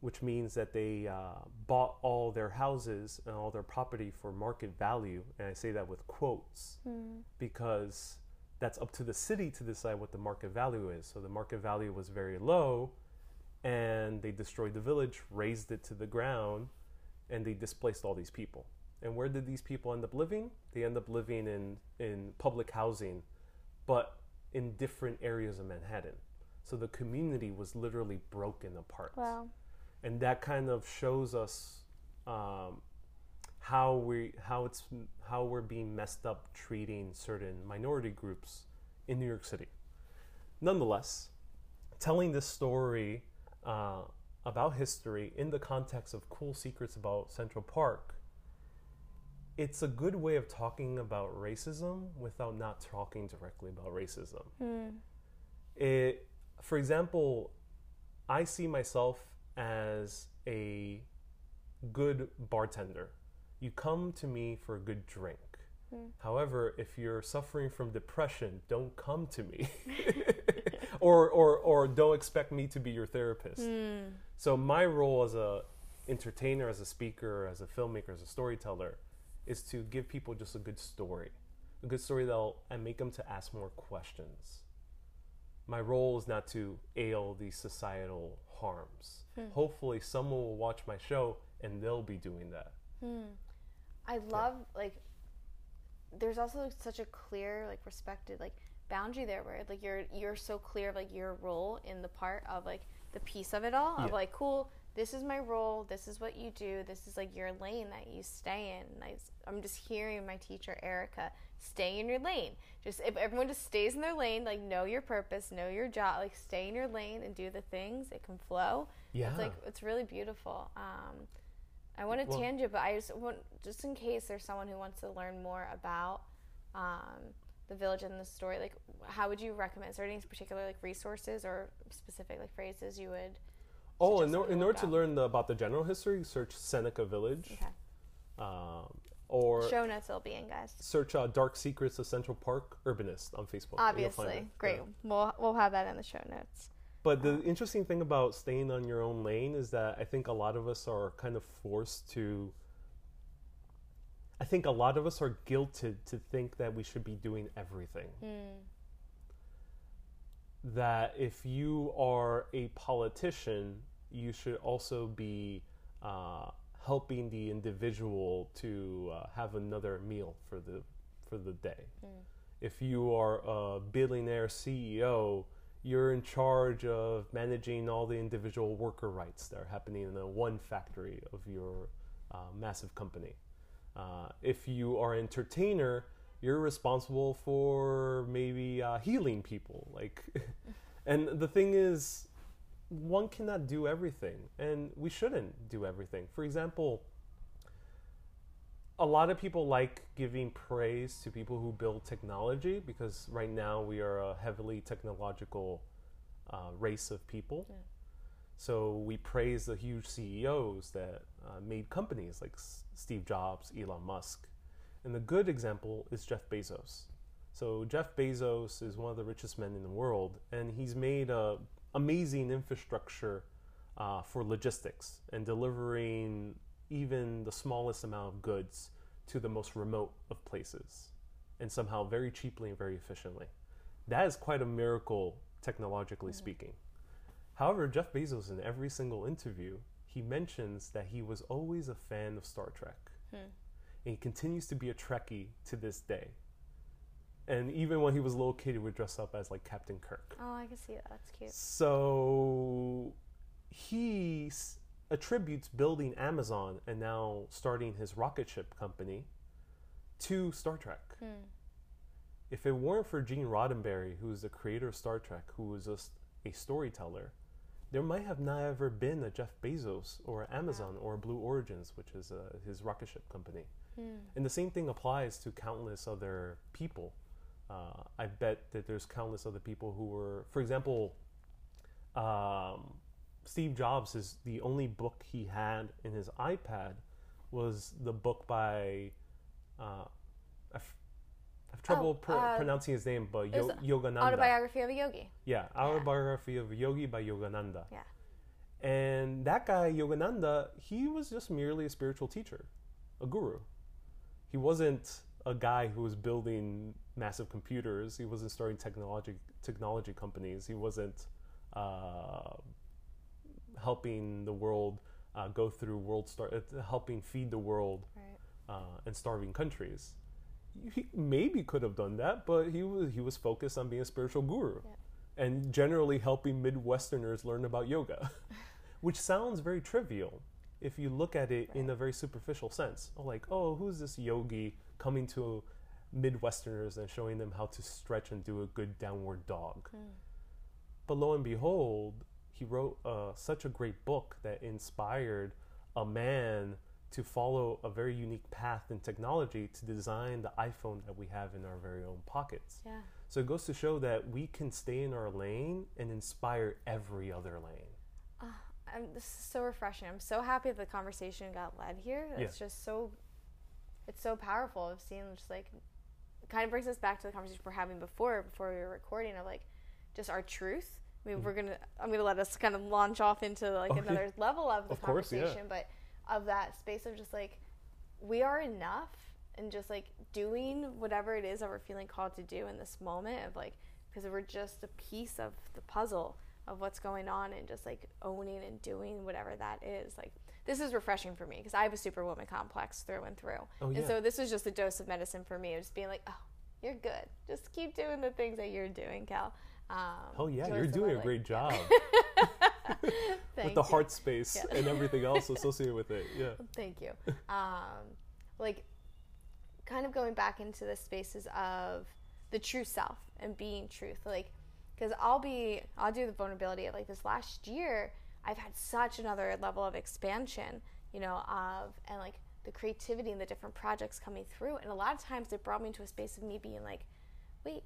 [SPEAKER 2] which means that they uh, bought all their houses and all their property for market value. And I say that with quotes
[SPEAKER 1] Hmm.
[SPEAKER 2] because that's up to the city to decide what the market value is. So the market value was very low, and they destroyed the village, razed it to the ground, and they displaced all these people. And where did these people end up living? They end up living in, in public housing, but in different areas of Manhattan. So the community was literally broken apart.
[SPEAKER 1] Wow.
[SPEAKER 2] And that kind of shows us um, how we how it's how we're being messed up treating certain minority groups in New York City. Nonetheless, telling this story uh, about history in the context of cool secrets about Central Park it's a good way of talking about racism without not talking directly about racism.
[SPEAKER 1] Hmm.
[SPEAKER 2] It, for example, I see myself as a good bartender. You come to me for a good drink.
[SPEAKER 1] Hmm.
[SPEAKER 2] However, if you're suffering from depression, don't come to me. or, or, or don't expect me to be your therapist.
[SPEAKER 1] Hmm.
[SPEAKER 2] So my role as a entertainer, as a speaker, as a filmmaker, as a storyteller, is to give people just a good story, a good story that'll and make them to ask more questions. My role is not to ail these societal harms. Hopefully, someone will watch my show and they'll be doing that.
[SPEAKER 1] Hmm. I love like there's also such a clear like respected like boundary there where like you're you're so clear of like your role in the part of like the piece of it all of
[SPEAKER 2] Yeah.
[SPEAKER 1] like cool this is my role this is what you do this is like your lane that you stay in and I, i'm just hearing my teacher erica stay in your lane just if everyone just stays in their lane like know your purpose know your job like stay in your lane and do the things it can flow
[SPEAKER 2] Yeah.
[SPEAKER 1] it's like it's really beautiful. Um, I want to
[SPEAKER 2] Well-
[SPEAKER 1] tangent, but I just want just in case there's someone who wants to learn more about um, the village and the story. Like, how would you recommend? Is there any particular like resources or specific like phrases you would?
[SPEAKER 2] Oh, in, or, in order to learn the, about the general history, search Seneca Village,
[SPEAKER 1] Okay.
[SPEAKER 2] um, or
[SPEAKER 1] Show notes will be in, guys.
[SPEAKER 2] search uh, "Dark Secrets of Central Park" Urbanist on Facebook. and you'll find
[SPEAKER 1] Obviously, great.
[SPEAKER 2] Yeah.
[SPEAKER 1] We'll we'll have that in the show notes.
[SPEAKER 2] But the interesting thing about staying on your own lane is that I think a lot of us are kind of forced to. I think a lot of us are guilted to think that we should be doing everything.
[SPEAKER 1] Hmm.
[SPEAKER 2] That if you are a politician, you should also be uh, helping the individual to uh, have another meal for the for the day. If you are a billionaire CEO, you're in charge of managing all the individual worker rights that are happening in the one factory of your uh, massive company. Uh, if you are an entertainer, you're responsible for maybe uh, healing people. Like, and the thing is, one cannot do everything, and we shouldn't do everything. For example, a lot of people like giving praise to people who build technology because right now we are a heavily technological uh, race of people. Yeah. So we praise the huge CEOs that uh, made companies like S- Steve Jobs, Elon Musk. And the good example is Jeff Bezos. So Jeff Bezos is one of the richest men in the world, and he's made a amazing infrastructure uh, for logistics and delivering even the smallest amount of goods to the most remote of places, and somehow very cheaply and very efficiently. That is quite a miracle, technologically mm-hmm. speaking. However, Jeff Bezos, in every single interview, he mentions that he was always a fan of Star Trek. Hmm. And he continues to be a Trekkie to this day. And even when he was little kid, he would dress up as like Captain Kirk.
[SPEAKER 1] Oh, I can see that. That's cute.
[SPEAKER 2] So he s- attributes building Amazon and now starting his rocket ship company to Star Trek. Hmm. If it weren't for Gene Roddenberry, who's the creator of Star Trek, who was just a storyteller, there might have never been a Jeff Bezos or Amazon or Blue Origins, which is uh, his rocket ship company. Hmm. And the same thing applies to countless other people. Uh, I bet that there's countless other people who were, for example, um, Steve Jobs is the only book he had in his iPad was the book by uh, have trouble oh, pr- uh, pronouncing his name, but Yo- Yogananda.
[SPEAKER 1] Autobiography of a Yogi.
[SPEAKER 2] Yeah, Autobiography yeah. of a Yogi by Yogananda.
[SPEAKER 1] Yeah.
[SPEAKER 2] And that guy, Yogananda, he was just merely a spiritual teacher, a guru. He wasn't a guy who was building massive computers. He wasn't starting technology technology companies. He wasn't uh, helping the world uh, go through world star, uh, helping feed the world right. Uh, and starving countries he maybe could have done that, but he was he was focused on being a spiritual guru, yeah. and generally helping Midwesterners learn about yoga, which sounds very trivial if you look at it right. in a very superficial sense. Oh, like oh, who's this yogi coming to Midwesterners and showing them how to stretch and do a good downward dog? Mm. But lo and behold, he wrote uh, such a great book that inspired a man to follow a very unique path in technology to design the iPhone that we have in our very own pockets.
[SPEAKER 1] Yeah.
[SPEAKER 2] So it goes to show that we can stay in our lane and inspire every other lane.
[SPEAKER 1] Uh, this is so refreshing. I'm so happy that the conversation got led here. It's yeah. just so, it's so powerful. of seeing just like, kind of brings us back to the conversation we're having before, before we were recording of like, just our truth. I mean, mm-hmm. we're gonna. I'm gonna let us kind of launch off into like okay. another level of the of conversation, course, yeah. but of that space of just like we are enough and just like doing whatever it is that we're feeling called to do in this moment of like because we're just a piece of the puzzle of what's going on and just like owning and doing whatever that is like this is refreshing for me because i have a superwoman complex through and through oh, yeah. and so this was just a dose of medicine for me of just being like oh you're good just keep doing the things that you're doing cal
[SPEAKER 2] um, oh yeah you're doing a great job with the heart space yeah. and everything else associated with it. Yeah.
[SPEAKER 1] Thank you. Um, like, kind of going back into the spaces of the true self and being truth. Like, because I'll be, I'll do the vulnerability of like this last year, I've had such another level of expansion, you know, of, and like the creativity and the different projects coming through. And a lot of times it brought me to a space of me being like, wait,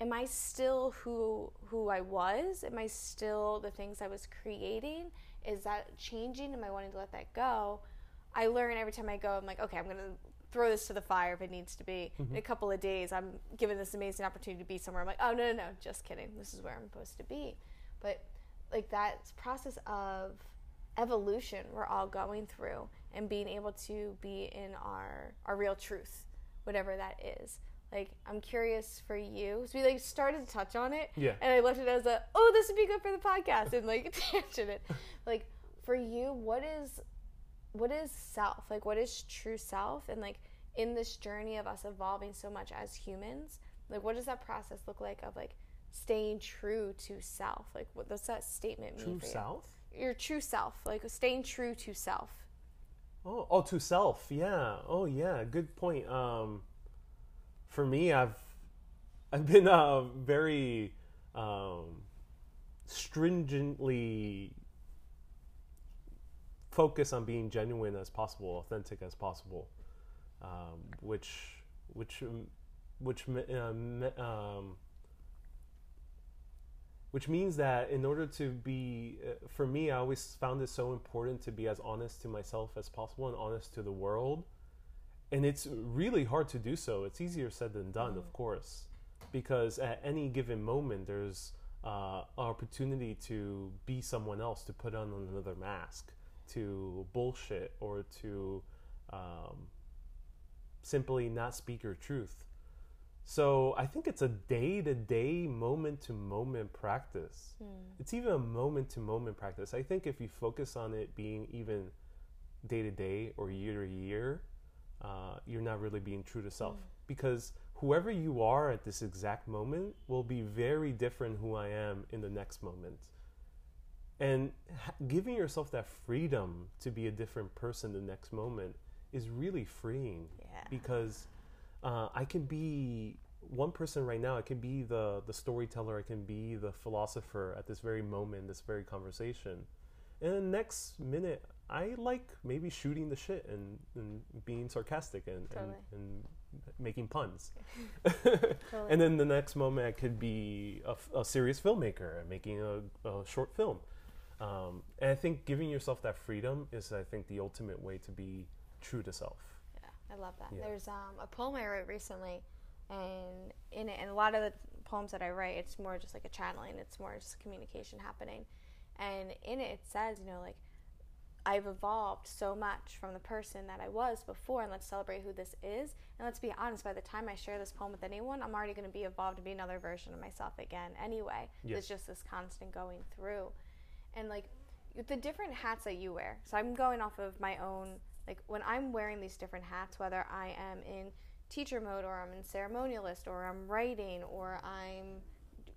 [SPEAKER 1] am I still who who I was? Am I still the things I was creating? Is that changing? Am I wanting to let that go? I learn every time I go. I'm like, okay, I'm gonna throw this to the fire if it needs to be. Mm-hmm. In a couple of days, I'm given this amazing opportunity to be somewhere. I'm like, oh no, no, no, just kidding. This is where I'm supposed to be. But like that process of evolution we're all going through and being able to be in our our real truth whatever that is like I'm curious for you. So we like started to touch on it,
[SPEAKER 2] yeah.
[SPEAKER 1] And I left it as a oh this would be good for the podcast and like tangent it. Like for you, what is what is self? Like what is true self? And like in this journey of us evolving so much as humans, like what does that process look like of like staying true to self? Like what does that statement
[SPEAKER 2] mean?
[SPEAKER 1] True
[SPEAKER 2] self.
[SPEAKER 1] Your true self, like staying true to self.
[SPEAKER 2] Oh, oh, to self. Yeah. Oh, yeah. Good point. Um, for me, I've I've been uh, very um, stringently focused on being genuine as possible, authentic as possible, um, which which which um, um, which means that in order to be uh, for me i always found it so important to be as honest to myself as possible and honest to the world. And it's really hard to do so. It's easier said than done mm. of course because at any given moment there's uh, opportunity to be someone else to put on another mask to bullshit or to um, simply not speak your truth so I think it's a day to day, moment to moment practice. Mm. It's even a moment to moment practice. I think if you focus on it being even day to day or year to year, uh, you're not really being true to self. Mm. Because whoever you are at this exact moment will be very different who I am in the next moment. And giving yourself that freedom to be a different person the next moment is really freeing. Yeah. Because uh, I can be one person right now. I can be the the storyteller. I can be the philosopher at this very moment, this very conversation. And the next minute, I like maybe shooting the shit and, and being sarcastic and, totally. and, and, making puns. totally. And then the next moment, I could be a, a serious filmmaker and making a, a short film. Um, and I think giving yourself that freedom is, I think, the ultimate way to be true to self.
[SPEAKER 1] I love that. Yeah. There's um, a poem I wrote recently, and in it, and a lot of the poems that I write, it's more just like a channeling. It's more just communication happening, and in it, it says, you know, like I've evolved so much from the person that I was before, and let's celebrate who this is. And let's be honest, by the time I share this poem with anyone, I'm already going to be evolved to be another version of myself again anyway. Yes. It's just this constant going through. And like the different hats that you wear. So I'm going off of my own like when I'm wearing these different hats, whether I am in teacher mode or I'm in ceremonialist or I'm writing or I'm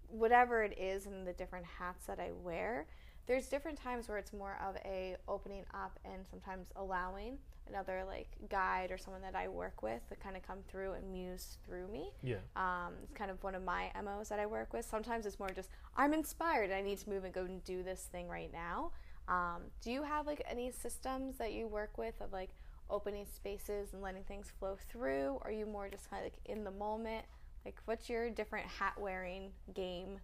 [SPEAKER 1] whatever it is in the different hats that I wear, there's different times where it's more of a opening up and sometimes allowing another like guide or someone that I work with to kind of come through and muse through me.
[SPEAKER 2] Yeah.
[SPEAKER 1] Um, it's kind of one of my MOs that I work with. Sometimes it's more just I'm inspired and I need to move and go and do this thing right now. Um, do you have like any systems that you work with of like opening spaces and letting things flow through? Or are you more just kind of like in the moment? Like, what's your different hat wearing game?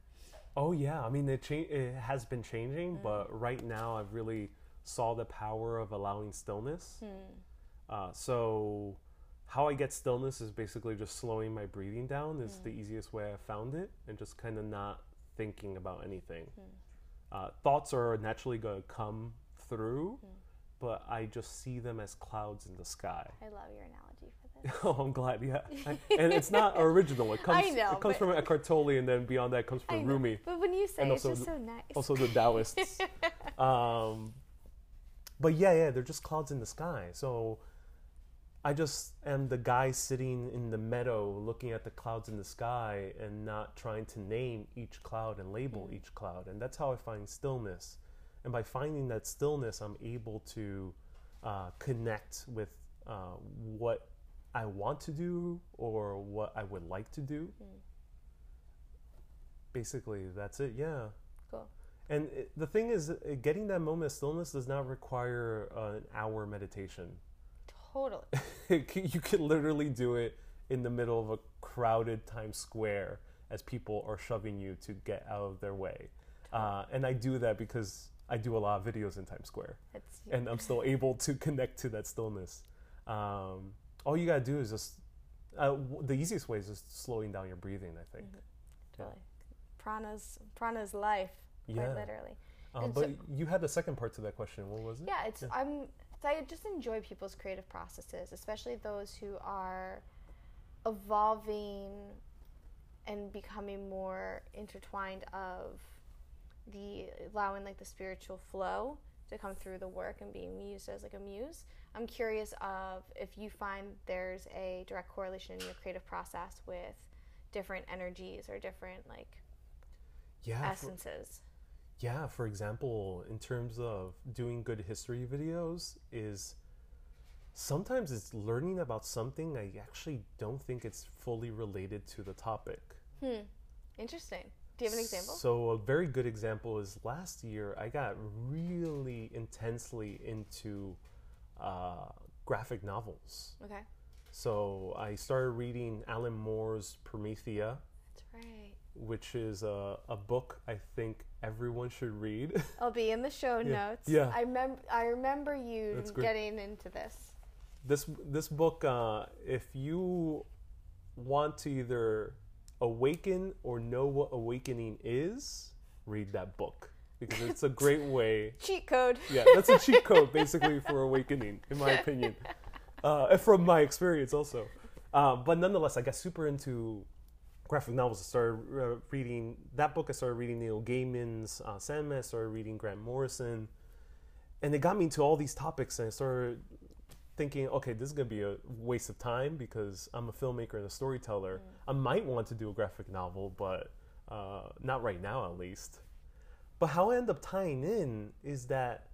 [SPEAKER 2] Oh yeah, I mean it, cha- it has been changing, mm. but right now I've really saw the power of allowing stillness. Mm. Uh, so how I get stillness is basically just slowing my breathing down. Is mm. the easiest way I found it, and just kind of not thinking about anything. Uh, thoughts are naturally going to come through, mm. but I just see them as clouds in the sky.
[SPEAKER 1] I love your analogy for this.
[SPEAKER 2] oh, I'm glad. Yeah, I, and it's not original. It comes. I know, it comes from Eckhart Tolle, and then beyond that comes from Rumi.
[SPEAKER 1] But when you say and it's also, just so nice.
[SPEAKER 2] Also the Taoists. um, but yeah, yeah, they're just clouds in the sky. So I just am the guy sitting in the meadow looking at the clouds in the sky and not trying to name each cloud and label mm. each cloud. And that's how I find stillness. And by finding that stillness, I'm able to uh, connect with uh, what I want to do or what I would like to do. Mm. Basically, that's it. Yeah.
[SPEAKER 1] Cool.
[SPEAKER 2] And it, the thing is, getting that moment of stillness does not require uh, an hour meditation
[SPEAKER 1] Totally.
[SPEAKER 2] you can literally do it in the middle of a crowded Times Square as people are shoving you to get out of their way. Uh, and I do that because I do a lot of videos in Times Square. and I'm still able to connect to that stillness. Um, all you gotta do is just, uh, w- the easiest way is just slowing down your breathing, I think.
[SPEAKER 1] Mm-hmm. Totally. Prana's, prana's life, quite yeah. literally.
[SPEAKER 2] Um, but so, you had the second part to that question. What was it?
[SPEAKER 1] Yeah, it's yeah. I'm so I just enjoy people's creative processes, especially those who are evolving and becoming more intertwined of the allowing like the spiritual flow to come through the work and being used as like a muse. I'm curious of if you find there's a direct correlation in your creative process with different energies or different like yeah, essences.
[SPEAKER 2] Yeah, for example, in terms of doing good history videos, is sometimes it's learning about something I actually don't think it's fully related to the topic. Hmm.
[SPEAKER 1] Interesting. Do you have an example?
[SPEAKER 2] So a very good example is last year I got really intensely into uh, graphic novels.
[SPEAKER 1] okay.
[SPEAKER 2] So I started reading Alan Moore's Promethea,
[SPEAKER 1] That's right.
[SPEAKER 2] Which is a, a book I think everyone should read.
[SPEAKER 1] I'll be in the show
[SPEAKER 2] Yeah.
[SPEAKER 1] notes.
[SPEAKER 2] Yeah.
[SPEAKER 1] I remember. I remember you getting into this.
[SPEAKER 2] this this book, uh, if you want to either awaken or know what awakening is, read that book because it's a great way
[SPEAKER 1] Cheat code.
[SPEAKER 2] yeah, that's a cheat code basically for awakening, in my opinion, uh, from my experience also. Uh, but nonetheless, I got super into graphic novels. I started uh, reading that book. I started reading Neil Gaiman's uh, Sandman. I started reading Grant Morrison, and it got me into all these topics. And I started thinking, okay, this is gonna be a waste of time because I'm a filmmaker and a storyteller. I might want to do a graphic novel, but uh, not right now, at least. But how I end up tying in is that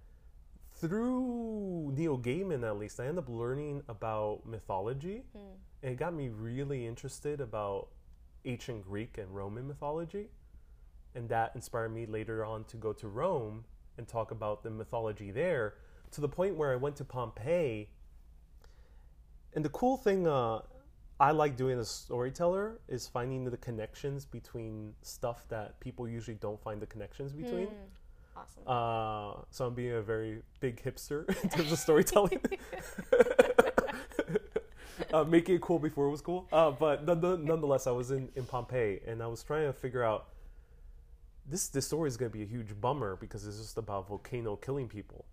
[SPEAKER 2] through Neil Gaiman, at least, I end up learning about mythology, and it got me really interested about ancient Greek and Roman mythology, and that inspired me later on to go to Rome and talk about the mythology there, to the point where I went to Pompeii. And the cool thing uh, I like doing as a storyteller is finding the connections between stuff that people usually don't find the connections between.
[SPEAKER 1] Awesome.
[SPEAKER 2] Uh, so I'm being a very big hipster in terms of storytelling. uh, making it cool before it was cool. Uh, but none- none- nonetheless, I was in, in Pompeii and I was trying to figure out this this story is going to be a huge bummer because it's just about volcano killing people.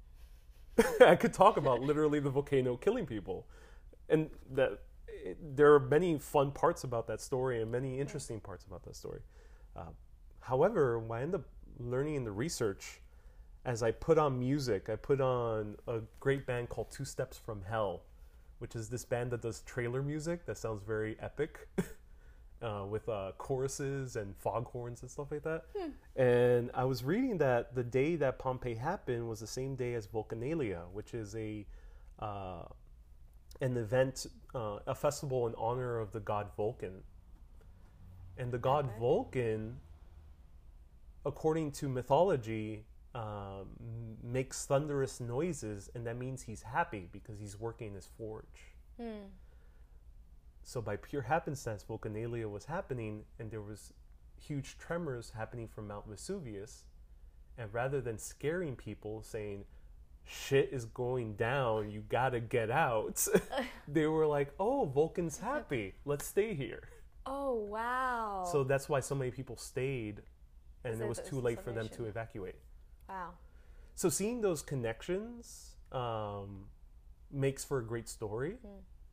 [SPEAKER 2] I could talk about literally the volcano killing people, and that it, there are many fun parts about that story and many interesting parts about that story. Uh, however, what I end up learning in the research, as I put on music, I put on a great band called Two Steps from Hell, which is this band that does trailer music that sounds very epic. Uh, with uh, choruses and foghorns and stuff like that. And I was reading that the day that Pompeii happened was the same day as Vulcanalia, which is a uh, an event, uh, a festival in honor of the god Vulcan. And the god
[SPEAKER 1] Okay.
[SPEAKER 2] Vulcan, according to mythology, um, makes thunderous noises, and that means he's happy because he's working his forge. So by pure happenstance, Vulcanalia was happening, and there was huge tremors happening from Mount Vesuvius. And rather than scaring people, saying shit is going down, you gotta get out, they were like, "Oh, Vulcan's happy. Let's stay here."
[SPEAKER 1] Oh wow.
[SPEAKER 2] So that's why so many people stayed, and it was too late for them to evacuate.
[SPEAKER 1] Wow.
[SPEAKER 2] So seeing those connections um, makes for a great story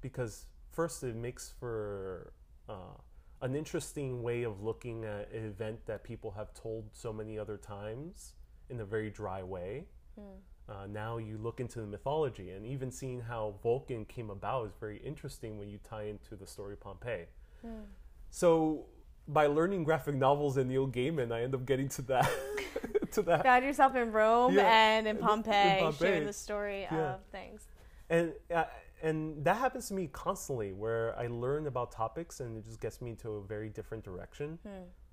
[SPEAKER 2] because first it makes for uh, an interesting way of looking at an event that people have told so many other times in a very dry way. Uh, now you look into the mythology and even seeing how Vulcan came about is very interesting when you tie into the story of Pompeii. So by learning graphic novels and Neil Gaiman, I end up getting to that to that.
[SPEAKER 1] Found yourself in Rome
[SPEAKER 2] Yeah,
[SPEAKER 1] and in
[SPEAKER 2] in
[SPEAKER 1] Pompeii,
[SPEAKER 2] Pompeii.
[SPEAKER 1] sharing the story
[SPEAKER 2] Yeah.
[SPEAKER 1] of things.
[SPEAKER 2] and uh, and that happens to me constantly where i learn about topics and it just gets me into a very different direction.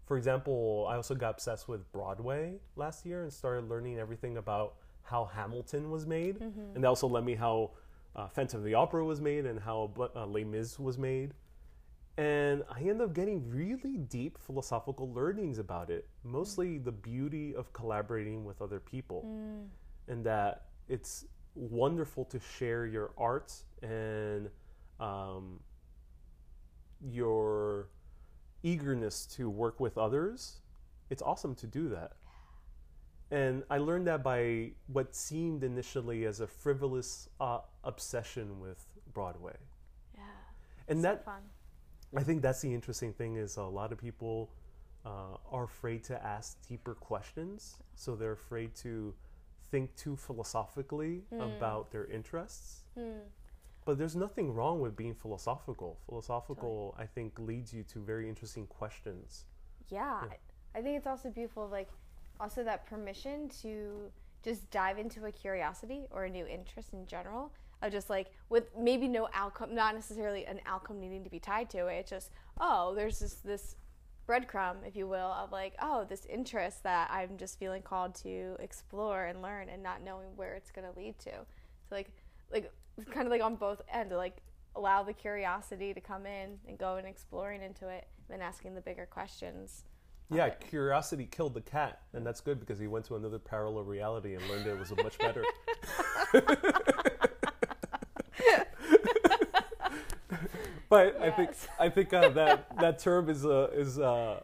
[SPEAKER 2] For example i also got obsessed with broadway last year and started learning everything about how hamilton was made. And that also led me how uh, phantom of the opera was made and how uh, les mis was made and i end up getting really deep philosophical learnings about it mostly the beauty of collaborating with other people and that it's wonderful to share your art and um, your eagerness to work with others. It's awesome to do that. And I learned that by what seemed initially as a frivolous uh, obsession with Broadway.
[SPEAKER 1] Yeah.
[SPEAKER 2] And that
[SPEAKER 1] fun.
[SPEAKER 2] I think that's the interesting thing is a lot of people uh, are afraid to ask deeper questions, so they're afraid to think too philosophically about their interests. But there's nothing wrong with being philosophical. Philosophical, I think, leads you to very interesting questions.
[SPEAKER 1] Yeah. I think it's also beautiful, like, also that permission to just dive into a curiosity or a new interest in general. Of just like with maybe no outcome, not necessarily an outcome needing to be tied to it. It's just oh, there's this this breadcrumb, if you will, of like oh, this interest that I'm just feeling called to explore and learn, and not knowing where it's going to lead to. So like like kind of like on both ends, like allow the curiosity to come in and go and exploring into it, then asking the bigger questions.
[SPEAKER 2] Yeah, curiosity killed the cat, and that's good because he went to another parallel reality and learned it was a much better. but I think I think uh, that that term is uh, is uh,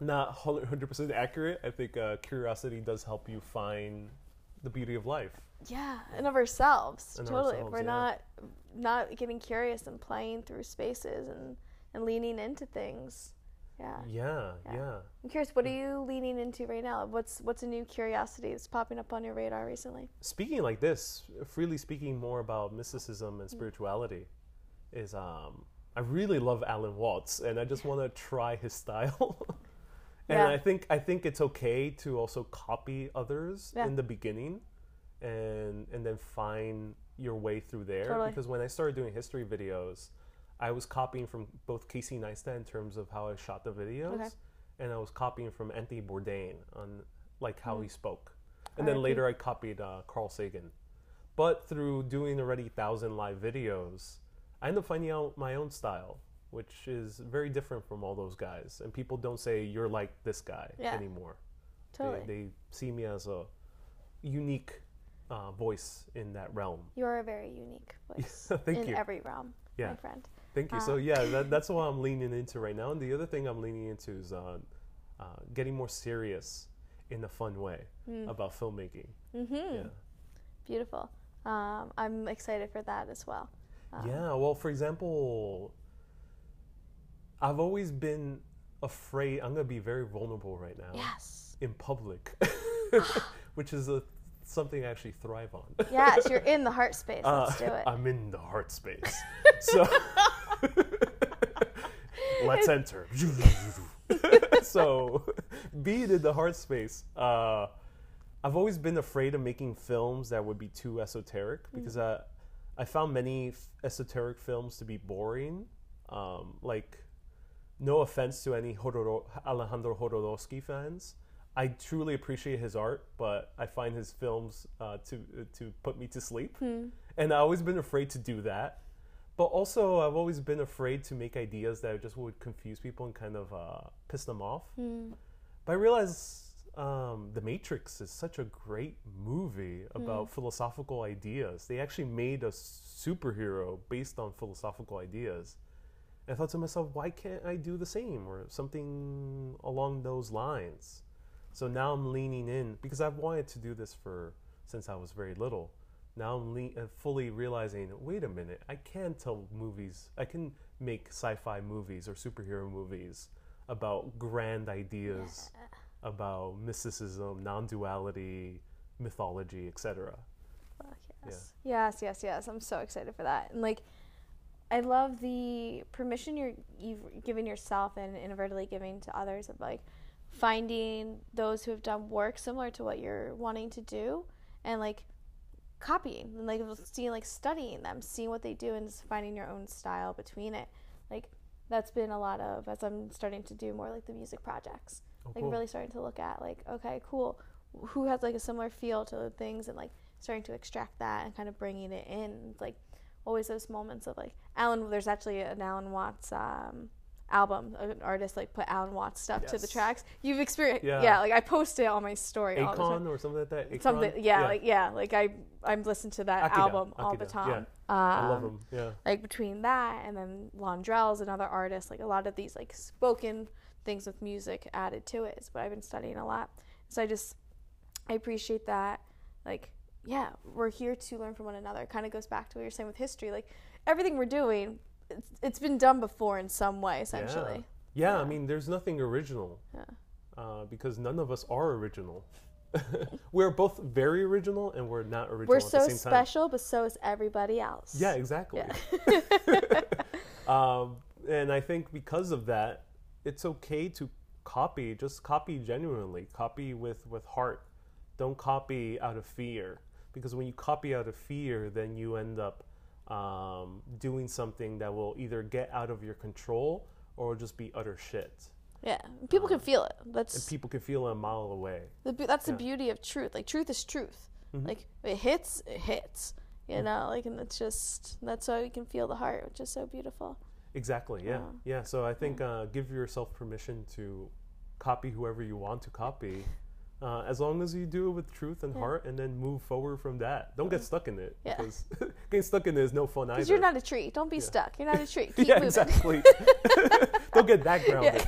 [SPEAKER 2] not hundred percent accurate. I think uh, curiosity does help you find the beauty of life.
[SPEAKER 1] Yeah, and of ourselves.
[SPEAKER 2] And
[SPEAKER 1] totally.
[SPEAKER 2] ourselves,
[SPEAKER 1] We're
[SPEAKER 2] yeah.
[SPEAKER 1] not not getting curious and playing through spaces and and leaning into things. Yeah.
[SPEAKER 2] Yeah,
[SPEAKER 1] Yeah.
[SPEAKER 2] yeah.
[SPEAKER 1] I'm curious, what are you leaning into right now? What's what's a new curiosity that's popping up on your radar recently?
[SPEAKER 2] Speaking like this, freely speaking more about mysticism and spirituality, is um, I really love Alan Watts, and I just want to try his style. and
[SPEAKER 1] Yeah.
[SPEAKER 2] I think I think it's okay to also copy others
[SPEAKER 1] Yeah.
[SPEAKER 2] in the beginning, and and then find your way through there.
[SPEAKER 1] Totally.
[SPEAKER 2] Because when I started doing history videos, I was copying from both Casey Neistat in terms of how I shot the videos,
[SPEAKER 1] Okay.
[SPEAKER 2] and I was copying from Anthony Bourdain on like how
[SPEAKER 1] Hmm.
[SPEAKER 2] he spoke. And then later I copied uh, Carl Sagan. But through doing already thousand live videos, I end up finding out my own style, which is very different from all those guys. And people don't say you're like this guy
[SPEAKER 1] Yeah.
[SPEAKER 2] anymore.
[SPEAKER 1] Totally.
[SPEAKER 2] They, they see me as a unique uh, voice in that realm.
[SPEAKER 1] you are a very unique voice
[SPEAKER 2] Thank
[SPEAKER 1] in
[SPEAKER 2] you.
[SPEAKER 1] every realm,
[SPEAKER 2] Yeah.
[SPEAKER 1] my friend.
[SPEAKER 2] Thank you.
[SPEAKER 1] Uh,
[SPEAKER 2] so yeah, that, that's what I'm leaning into right now. And the other thing I'm leaning into is uh, uh, getting more serious in a fun way about filmmaking.
[SPEAKER 1] Mm-hmm.
[SPEAKER 2] Yeah.
[SPEAKER 1] Beautiful. Um, I'm excited for that as well.
[SPEAKER 2] yeah. Well, for example, I've always been afraid. I'm gonna be very vulnerable right now
[SPEAKER 1] Yes.
[SPEAKER 2] in public, which is a, something I actually thrive on.
[SPEAKER 1] Yes, you're in the heart space.
[SPEAKER 2] Uh,
[SPEAKER 1] Let's do it.
[SPEAKER 2] I'm in the heart space. so let's enter. so being in the heart space, uh, I've always been afraid of making films that would be too esoteric because I, I found many f- esoteric films to be boring. Um, like, no offense to any Hodoro- Alejandro Jodorowsky fans. I truly appreciate his art, but I find his films uh, to to put me to sleep, and I've always been afraid to do that. But also, I've always been afraid to make ideas that just would confuse people and kind of uh, piss them off. But I realized um, The Matrix is such a great movie about philosophical ideas. They actually made a superhero based on philosophical ideas. And I thought to myself, why can't I do the same or something along those lines? So now I'm leaning in because I've wanted to do this for since I was very little. Now I'm le- uh, fully realizing, wait a minute, I can tell movies, I can make sci-fi movies or superhero movies about grand ideas, about mysticism, non-duality, mythology, etc.
[SPEAKER 1] Fuck yes. Yes, yes, yes. I'm so excited for that. And like I love the permission you're you've given yourself and inadvertently giving to others of like finding those who have done work similar to what you're wanting to do and like copying and like seeing like studying them, seeing what they do and just finding your own style between it. Like that's been a lot of as I'm starting to do more like the music projects.
[SPEAKER 2] Oh,
[SPEAKER 1] like
[SPEAKER 2] cool.
[SPEAKER 1] really starting to look at like okay, cool. Who has like a similar feel to the things and like starting to extract that and kind of bringing it in. Like always those moments of like Alan. There's actually an Alan Watts um, album. An artist like put Alan Watts stuff to the tracks. You've experienced, yeah.
[SPEAKER 2] Yeah.
[SPEAKER 1] Like I post it on my story all the time.
[SPEAKER 2] Or something like that. Akon?
[SPEAKER 1] Something, yeah, like yeah, like I I'm listening to that
[SPEAKER 2] Akira,
[SPEAKER 1] album all the time.
[SPEAKER 2] yeah. I love
[SPEAKER 1] Um,
[SPEAKER 2] him. Yeah.
[SPEAKER 1] like between that and then Londrell's another artist, like a lot of these like spoken things with music added to it is what I've been studying a lot. So I just I appreciate that. Like, yeah, we're here to learn from one another. It kind of goes back to what you're saying with history. Like everything we're doing, it's, it's been done before in some way, essentially.
[SPEAKER 2] Yeah,
[SPEAKER 1] Yeah.
[SPEAKER 2] I mean, there's nothing original
[SPEAKER 1] Yeah.
[SPEAKER 2] uh, because none of us are original. we're both very original and we're not original
[SPEAKER 1] We're
[SPEAKER 2] at
[SPEAKER 1] so
[SPEAKER 2] the same time.
[SPEAKER 1] special, but so is everybody else.
[SPEAKER 2] Yeah, exactly.
[SPEAKER 1] Yeah.
[SPEAKER 2] um, and I think because of that, it's okay to copy. Just copy genuinely. Copy with with heart. Don't copy out of fear because when you copy out of fear, then you end up um, doing something that will either get out of your control or just be utter shit.
[SPEAKER 1] Yeah, people can feel it.
[SPEAKER 2] And
[SPEAKER 1] That's
[SPEAKER 2] people can feel it a mile away.
[SPEAKER 1] the that's the beauty of truth. Like truth is truth.
[SPEAKER 2] Mhm.
[SPEAKER 1] Like it hits, it hits. You know, like and it's just that's why we can feel the heart, which is so beautiful.
[SPEAKER 2] Exactly. Yeah.
[SPEAKER 1] Wow.
[SPEAKER 2] Yeah. So I think uh, give yourself permission to copy whoever you want to copy, uh, as long as you do it with truth and
[SPEAKER 1] Yeah.
[SPEAKER 2] heart, and then move forward from that. Don't get stuck in it
[SPEAKER 1] Yeah.
[SPEAKER 2] because getting stuck in it is no fun either.
[SPEAKER 1] Because you're not a tree. Don't be
[SPEAKER 2] Yeah.
[SPEAKER 1] stuck. You're not a tree. Keep
[SPEAKER 2] yeah,
[SPEAKER 1] moving.
[SPEAKER 2] exactly. Don't get that grounded.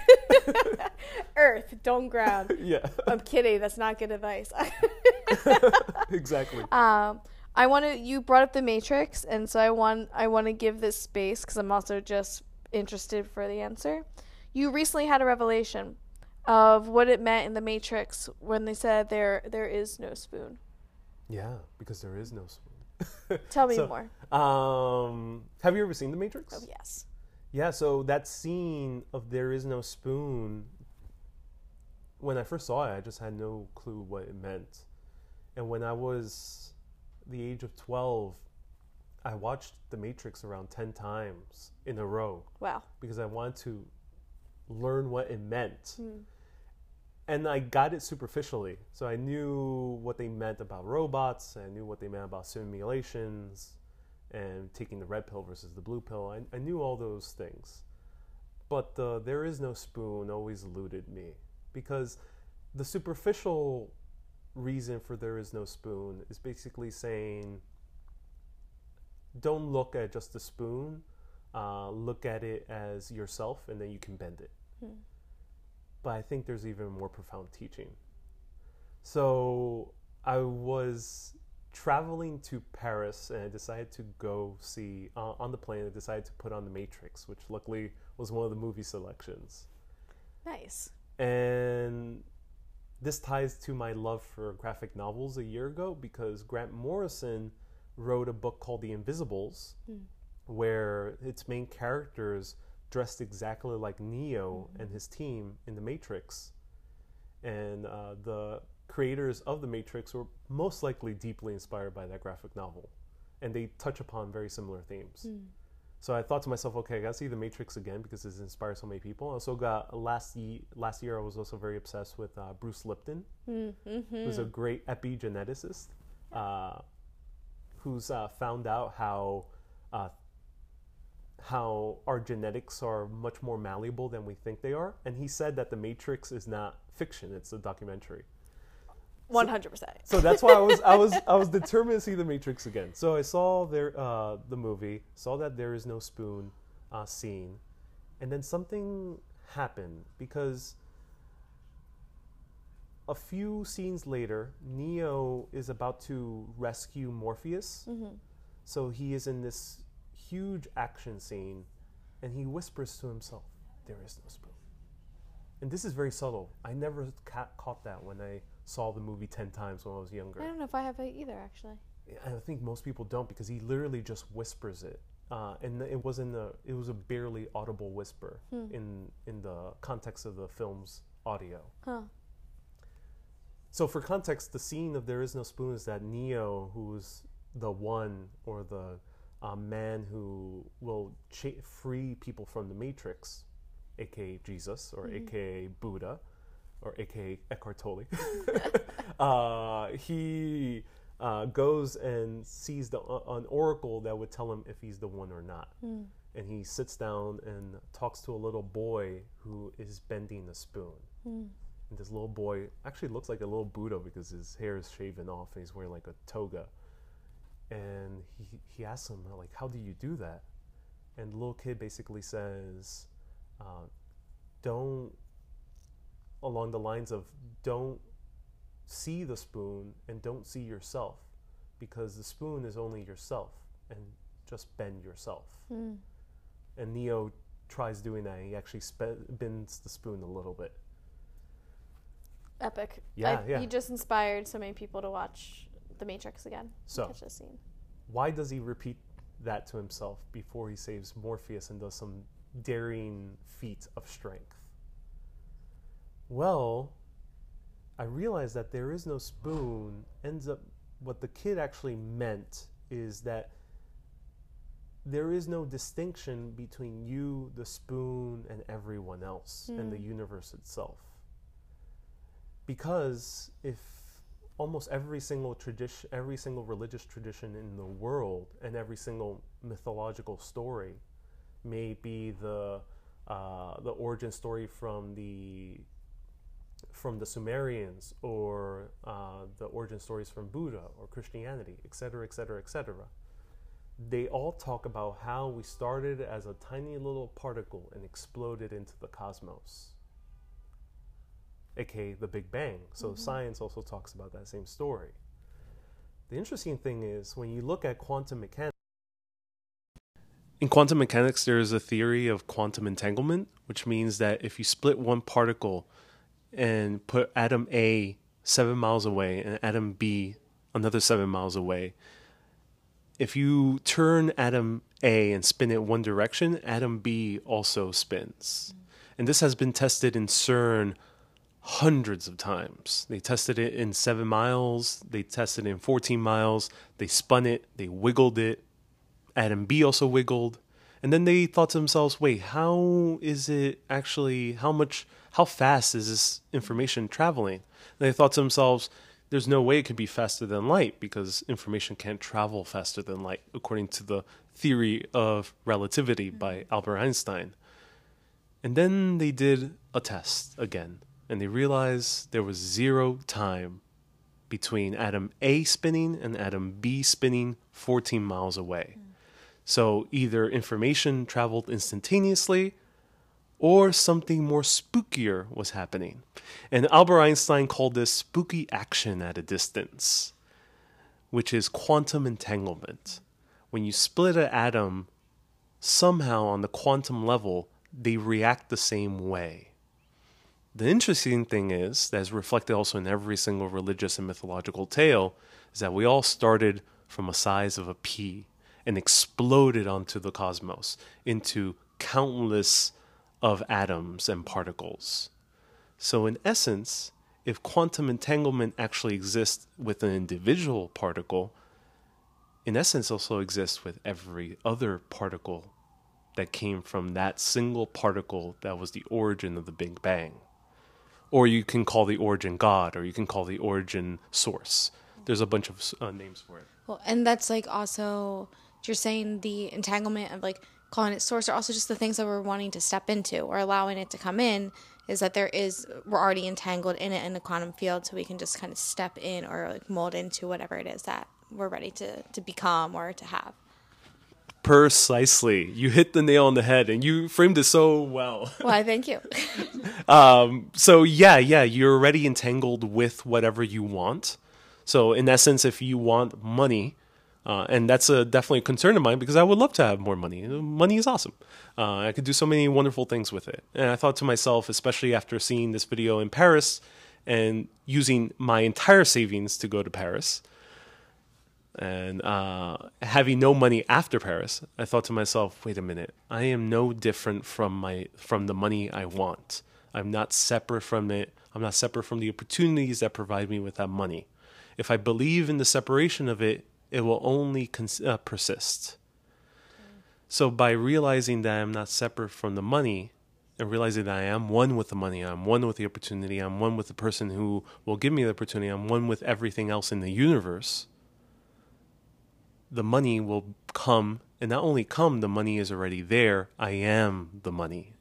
[SPEAKER 1] Earth, don't ground.
[SPEAKER 2] Yeah,
[SPEAKER 1] I'm kidding. That's not good advice.
[SPEAKER 2] exactly.
[SPEAKER 1] um, I want to. You brought up the Matrix, and so I want. I want to give this space because I'm also just interested for the answer. You recently had a revelation of what it meant in the Matrix when they said there there is no spoon.
[SPEAKER 2] Yeah, because there is no spoon.
[SPEAKER 1] Tell me
[SPEAKER 2] So-
[SPEAKER 1] more.
[SPEAKER 2] Um, have you ever seen The Matrix?
[SPEAKER 1] Oh yes.
[SPEAKER 2] Yeah, so that scene of there is no spoon, when I first saw it, I just had no clue what it meant. And when I was the age of 12, I watched The Matrix around 10 times in a row
[SPEAKER 1] Wow.
[SPEAKER 2] because I wanted to learn what it meant.
[SPEAKER 1] Hmm.
[SPEAKER 2] And I got it superficially. So I knew what they meant about robots, I knew what they meant about simulations and taking the red pill versus the blue pill. I, I knew all those things. But the there is no spoon always eluded me because the superficial reason for there is no spoon is basically saying don't look at just the spoon, uh, look at it as yourself, and then you can bend it.
[SPEAKER 1] Hmm.
[SPEAKER 2] But I think there's even more profound teaching. So I was traveling to Paris and I decided to go see uh, on the plane. I decided to put on The Matrix, which luckily was one of the movie selections.
[SPEAKER 1] Nice.
[SPEAKER 2] And this ties to my love for graphic novels a year ago because Grant Morrison wrote a book called The Invisibles,
[SPEAKER 1] Hmm.
[SPEAKER 2] where its main characters dressed exactly like Neo and his team in The Matrix. And uh, the creators of The Matrix were most likely deeply inspired by that graphic novel. And they touch upon very similar themes.
[SPEAKER 1] Hmm.
[SPEAKER 2] So I thought to myself, okay, I gotta see The Matrix again because it's inspired so many people. I also got last ye- last year I was also very obsessed with uh, Bruce Lipton,
[SPEAKER 1] Mm-hmm.
[SPEAKER 2] who's a great epigeneticist, uh, who's uh, found out how uh, how our genetics are much more malleable than we think they are, and he said that The Matrix is not fiction; it's a documentary.
[SPEAKER 1] One hundred percent.
[SPEAKER 2] So that's why I was I was I was determined to see The Matrix again. So I saw there uh, the movie, saw that there is no spoon uh, scene, and then something happened because a few scenes later, Neo is about to rescue Morpheus.
[SPEAKER 1] Mm-hmm.
[SPEAKER 2] So he is in this huge action scene, and he whispers to himself, "There is no spoon." And this is very subtle. I never ca- caught that when I saw the movie ten times when I was younger.
[SPEAKER 1] I don't know if I have it either, actually.
[SPEAKER 2] I think most people don't because he literally just whispers it, uh, and it wasn't a it was a barely audible whisper
[SPEAKER 1] Hmm.
[SPEAKER 2] in in the context of the film's audio.
[SPEAKER 1] Huh.
[SPEAKER 2] So for context, the scene of "There Is No Spoon" is that Neo, who's the one or the uh, man who will cha- free people from the Matrix, aka Jesus or
[SPEAKER 1] Mhm.
[SPEAKER 2] aka Buddha or aka Eckhart Tolle, uh, he uh, goes and sees the uh, an oracle that would tell him if he's the one or not.
[SPEAKER 1] Hmm.
[SPEAKER 2] And he sits down and talks to a little boy who is bending a spoon.
[SPEAKER 1] Hmm.
[SPEAKER 2] And this little boy actually looks like a little Buddha because his hair is shaven off and he's wearing like a toga. And he, he asks him, like, how do you do that? And the little kid basically says, uh, don't, along the lines of, don't see the spoon and don't see yourself because the spoon is only yourself and just bend yourself.
[SPEAKER 1] Hmm.
[SPEAKER 2] And Neo tries doing that. He actually spe- bends the spoon a little bit.
[SPEAKER 1] Epic.
[SPEAKER 2] Yeah,
[SPEAKER 1] I,
[SPEAKER 2] yeah.
[SPEAKER 1] You just inspired so many people to watch The Matrix again.
[SPEAKER 2] So,
[SPEAKER 1] Catch this scene.
[SPEAKER 2] why does he repeat that to himself before he saves Morpheus and does some daring feat of strength? Well, I realized that there is no spoon ends up what the kid actually meant is that there is no distinction between you, the spoon, and everyone else mm. and the hmm. universe itself. Because if almost every single tradition, every single religious tradition in the world, and every single mythological story may be the uh, the origin story from the from the Sumerians or uh, the origin stories from Buddha or Christianity, etc., etc., etc. They all talk about how we started as a tiny little particle and exploded into the cosmos, aka the Big Bang. So mm-hmm. science also talks about that same story. The interesting thing is when you look at quantum mechanics. In quantum mechanics, there is a theory of quantum entanglement, which means that if you split one particle and put atom A seven miles away and atom B another seven miles away, if you turn atom A and spin it one direction, atom B also spins. And this has been tested in CERN hundreds of times. They tested it in seven miles, they tested it in 14 miles, they spun it, they wiggled it. atom B also wiggled. And then they thought to themselves, wait, how is it actually, how much how fast is this information traveling? And they thought to themselves, there's no way it could be faster than light because information can't travel faster than light, according to the theory of relativity by mm-hmm. Albert Einstein. And then they did a test again, and they realized there was zero time between atom A spinning and atom B spinning 14 miles away. Mm. So either information traveled instantaneously or something more spookier was happening. And Albert Einstein called this spooky action at a distance, which is quantum entanglement. When you split an atom, somehow on the quantum level, they react the same way. The interesting thing is, that is reflected also in every single religious and mythological tale, is that we all started from a size of a pea and exploded onto the cosmos into countless of atoms and particles. So, in essence, if quantum entanglement actually exists with an individual particle, in essence also exists with every other particle that came from that single particle that was the origin of the Big Bang. Or you can call the origin God, or you can call the origin source. There's a bunch of uh, names for it.
[SPEAKER 1] Well, and that's like also, you're saying the entanglement of like calling it source or also just the things that we're wanting to step into or allowing it to come in is that there is we're already entangled in it in the quantum field so we can just kind of step in or like mold into whatever it is that we're ready to to become or to have
[SPEAKER 2] precisely you hit the nail on the head and you framed it so well
[SPEAKER 1] why thank you
[SPEAKER 2] um, so yeah yeah you're already entangled with whatever you want so in essence if you want money uh, and that's a definitely a concern of mine because I would love to have more money. Money is awesome. Uh, I could do so many wonderful things with it. And I thought to myself, especially after seeing this video in Paris and using my entire savings to go to Paris and uh, having no money after Paris, I thought to myself, wait a minute, I am no different from my from the money I want. I'm not separate from it. I'm not separate from the opportunities that provide me with that money. If I believe in the separation of it, it will only cons- uh, persist. So by realizing that I'm not separate from the money and realizing that I am one with the money, I'm one with the opportunity, I'm one with the person who will give me the opportunity, I'm one with everything else in the universe, the money will come. And not only come, the money is already there. I am the money.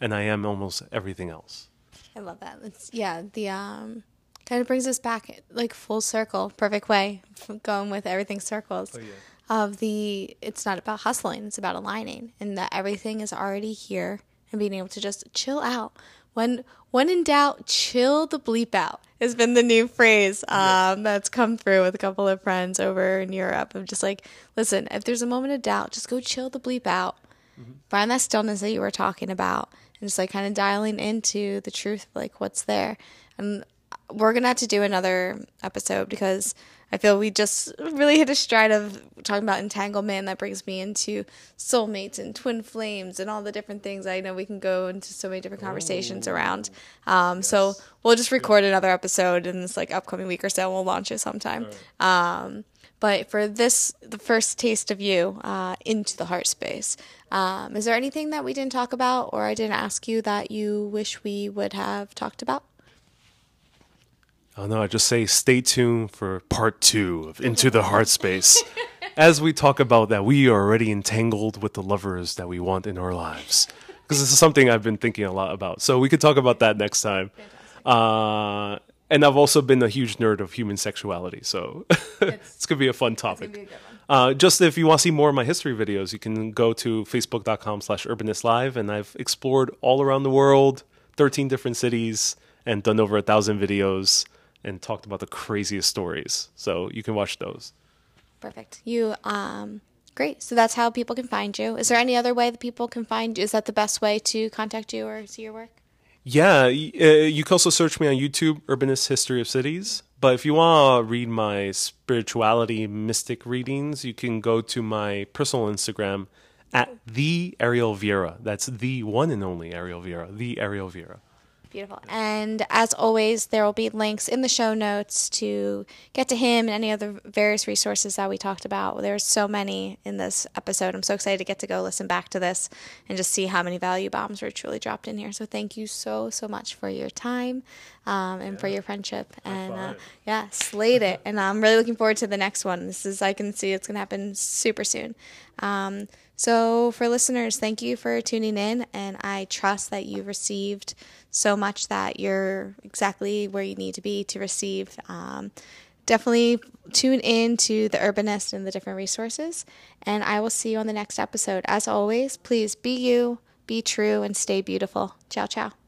[SPEAKER 2] And I am almost everything else.
[SPEAKER 1] I love that. It's, yeah, the um kind of brings us back like full circle, perfect way, going with everything circles. Oh, yeah. Of the, it's not about hustling, it's about aligning, and that everything is already here, and being able to just chill out. When when in doubt, chill the bleep out has been the new phrase um, that's come through with a couple of friends over in Europe. Of just like, listen, if there's a moment of doubt, just go chill the bleep out. Mm-hmm. Find that stillness that you were talking about, and just like kind of dialing into the truth, like what's there. And we're gonna have to do another episode because I feel we just really hit a stride of talking about entanglement. That brings me into soulmates and twin flames and all the different things. I know we can go into so many different conversations
[SPEAKER 2] Ooh.
[SPEAKER 1] around. Um, yes. So we'll just record another episode in this like upcoming week or so. We'll launch it sometime. Right. Um, but for this, the first taste of you uh, into the heart space, um, is there anything that we didn't talk about or I didn't ask you that you wish we would have talked about?
[SPEAKER 2] Oh no, I just say stay tuned for part two of Into the Heart Space. as we talk about that, we are already entangled with the lovers that we want in our lives. Because this is something I've been thinking a lot about. So we could talk about that next time. Uh, and I've also been a huge nerd of human sexuality, so it's, gonna be a fun topic. Uh, just if you want to see more of my history videos, you can go to facebook.com slash urbanistlive, and I've explored all around the world, 13 different cities, and done over a thousand videos and talked about the craziest stories. So you can watch those.
[SPEAKER 1] Perfect. You um great. So that's how people can find you. Is there any other way that people can find you? Is that the best way to contact you or see your work?
[SPEAKER 2] Yeah, uh, you can also search me on YouTube, Urbanist History of Cities. But if you want to read my spirituality mystic readings, you can go to my personal Instagram at the Ariel Vieira. That's the one and only Ariel Vieira, the Ariel Vieira.
[SPEAKER 1] Beautiful. And as always, there will be links in the show notes to get to him and any other various resources that we talked about. There's so many in this episode. I'm so excited to get to go listen back to this and just see how many value bombs were truly dropped in here. So thank you so, so much for your time um, and yeah. for your friendship. And uh, yeah, slayed it. and I'm really looking forward to the next one. This is, I can see it's going to happen super soon. Um, so, for listeners, thank you for tuning in, and I trust that you received so much that you're exactly where you need to be to receive. Um, definitely tune in to the Urbanist and the different resources, and I will see you on the next episode. As always, please be you, be true, and stay beautiful. Ciao, ciao.